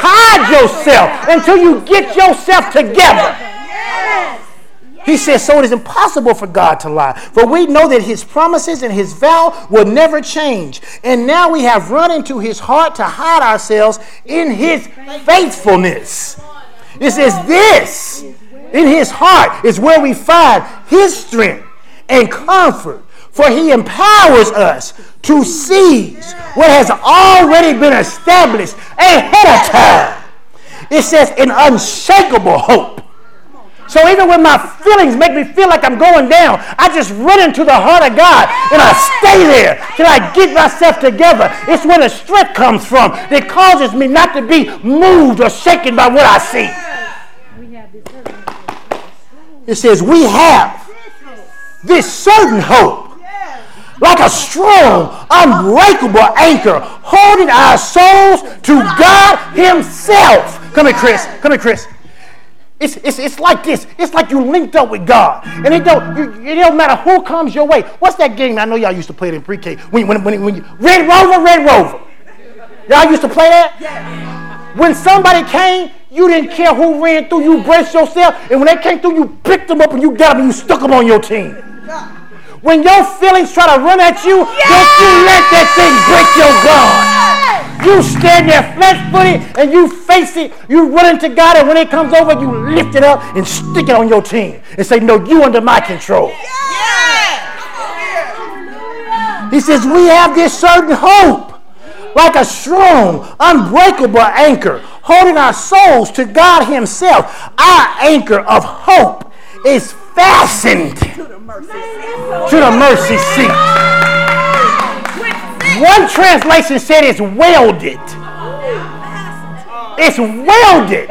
Hide yourself until you get yourself together. He says, So it is impossible for God to lie. For we know that his promises and his vow will never change. And now we have run into his heart to hide ourselves in his faithfulness. It says, This in his heart is where we find his strength and comfort. For he empowers us to seize what has already been established ahead of time. It says, an unshakable hope. So even when my feelings make me feel like I'm going down, I just run into the heart of God and I stay there till I get myself together. It's where the strength comes from that causes me not to be moved or shaken by what I see. We have this other It says, We have this certain hope like a strong, unbreakable anchor, holding our souls to God Himself. Come here, Chris. Come here, Chris. It's, it's, it's like this. It's like you linked up with God. And it don't, you, it don't matter who comes your way. What's that game? I know y'all used to play it in pre-K. When, when, when, when you, Red Rover, Red Rover. Y'all used to play that? When somebody came, you didn't care who ran through, you braced yourself. And when they came through, you picked them up and you got them and you stuck them on your team. When your feelings try to run at you, don't you let that thing break your guard. You stand there flat footed and you face it. You run into God, and when it comes over, you lift it up and stick it on your team and say, No, you under my control. He says, We have this certain hope, like a strong, unbreakable anchor, holding our souls to God Himself. Our anchor of hope is fastened to the mercy seat. One translation said it's welded. It's welded.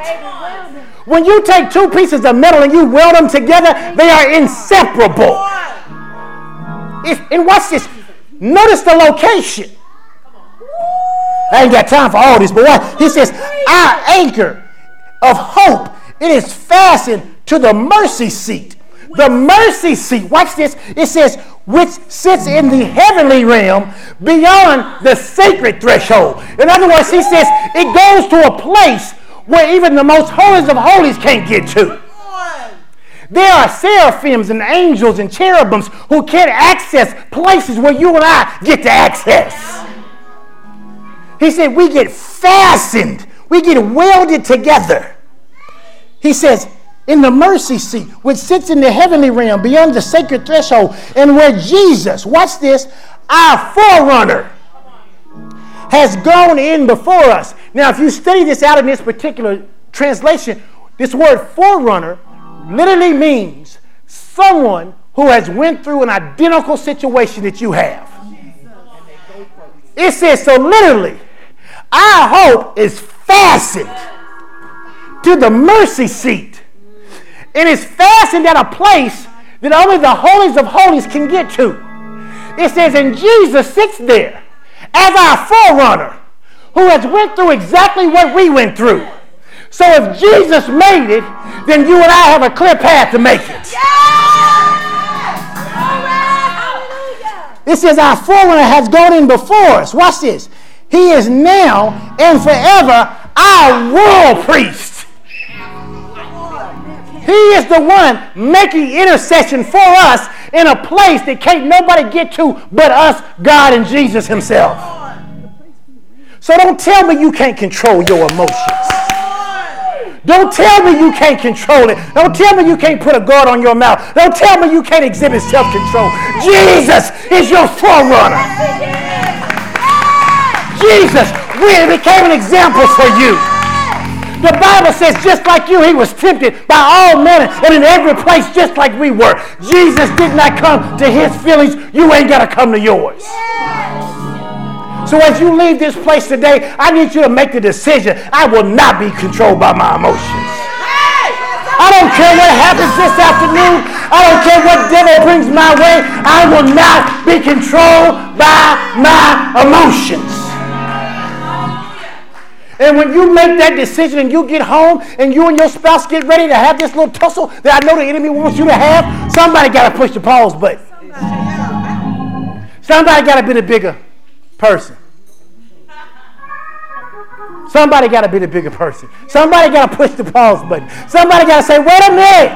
When you take two pieces of metal and you weld them together, they are inseparable. And watch this. Notice the location. I ain't got time for all this, but what? He says, Our anchor of hope, it is fastened to the mercy seat. The mercy seat, watch this. It says, which sits in the heavenly realm beyond the sacred threshold. In other words, he says it goes to a place where even the most holiest of holies can't get to. There are seraphims and angels and cherubims who can't access places where you and I get to access. He said, We get fastened, we get welded together. He says, in the mercy seat, which sits in the heavenly realm beyond the sacred threshold, and where Jesus, watch this, our forerunner, has gone in before us. Now, if you study this out in this particular translation, this word forerunner literally means someone who has went through an identical situation that you have. It says so literally, our hope is fastened to the mercy seat. And it's fastened at a place that only the holies of holies can get to. It says, and Jesus sits there as our forerunner who has went through exactly what we went through. So if Jesus made it, then you and I have a clear path to make it. It says our forerunner has gone in before us. Watch this. He is now and forever our royal priest. He is the one making intercession for us in a place that can't nobody get to but us, God, and Jesus Himself. So don't tell me you can't control your emotions. Don't tell me you can't control it. Don't tell me you can't put a guard on your mouth. Don't tell me you can't exhibit self control. Jesus is your forerunner. Jesus really became an example for you. The Bible says, just like you, he was tempted by all men and in every place, just like we were. Jesus did not come to his feelings. You ain't got to come to yours. So as you leave this place today, I need you to make the decision. I will not be controlled by my emotions. I don't care what happens this afternoon. I don't care what devil brings my way. I will not be controlled by my emotions. And when you make that decision and you get home and you and your spouse get ready to have this little tussle that I know the enemy wants you to have, somebody got to push the pause button. Somebody got to be the bigger person. Somebody got to be the bigger person. Somebody got to push the pause button. Somebody got to say, wait a minute.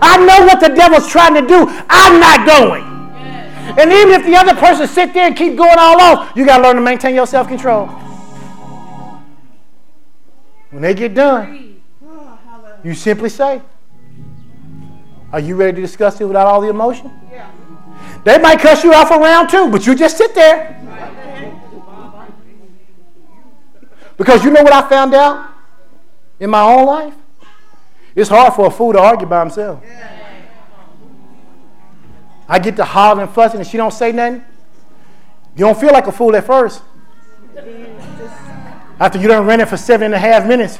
I know what the devil's trying to do. I'm not going. And even if the other person sit there and keep going all off, you got to learn to maintain your self-control. When they get done, you simply say, Are you ready to discuss it without all the emotion? Yeah. They might cuss you off around too, but you just sit there. Because you know what I found out in my own life? It's hard for a fool to argue by himself. I get to hollering and fussing and she don't say nothing. You don't feel like a fool at first. After you done it for seven and a half minutes.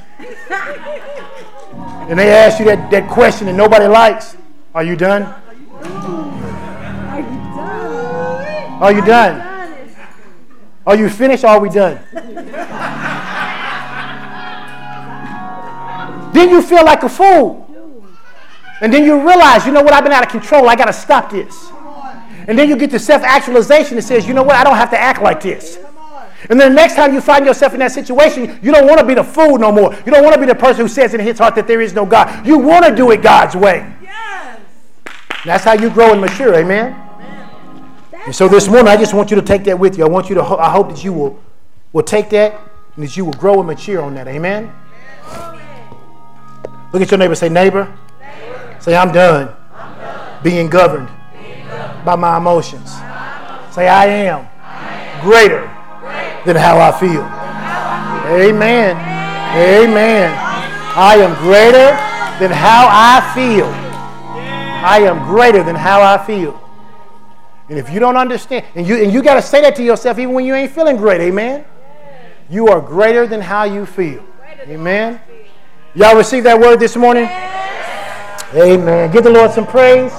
and they ask you that, that question that nobody likes. Are you done? Are you done? Are you done? Are you finished are we done? then you feel like a fool. And then you realize, you know what, I've been out of control. I got to stop this. And then you get the self actualization that says, you know what, I don't have to act like this. And then the next time you find yourself in that situation, you don't want to be the fool no more. You don't want to be the person who says in his heart that there is no God. You want to do it God's way. Yes. That's how you grow and mature, amen? And so this morning, I just want you to take that with you. I want you to, ho- I hope that you will, will take that and that you will grow and mature on that, amen? Look at your neighbor, say, neighbor, say, I'm done, Being, governed by my emotions. Say, I am, greater, than how I feel. Amen. Amen. I am greater than how I feel. I am greater than how I feel. And if you don't understand, and you and you got to say that to yourself even when you ain't feeling great, amen. You are greater than how you feel. Amen. Y'all receive that word this morning? Amen. Give the Lord some praise.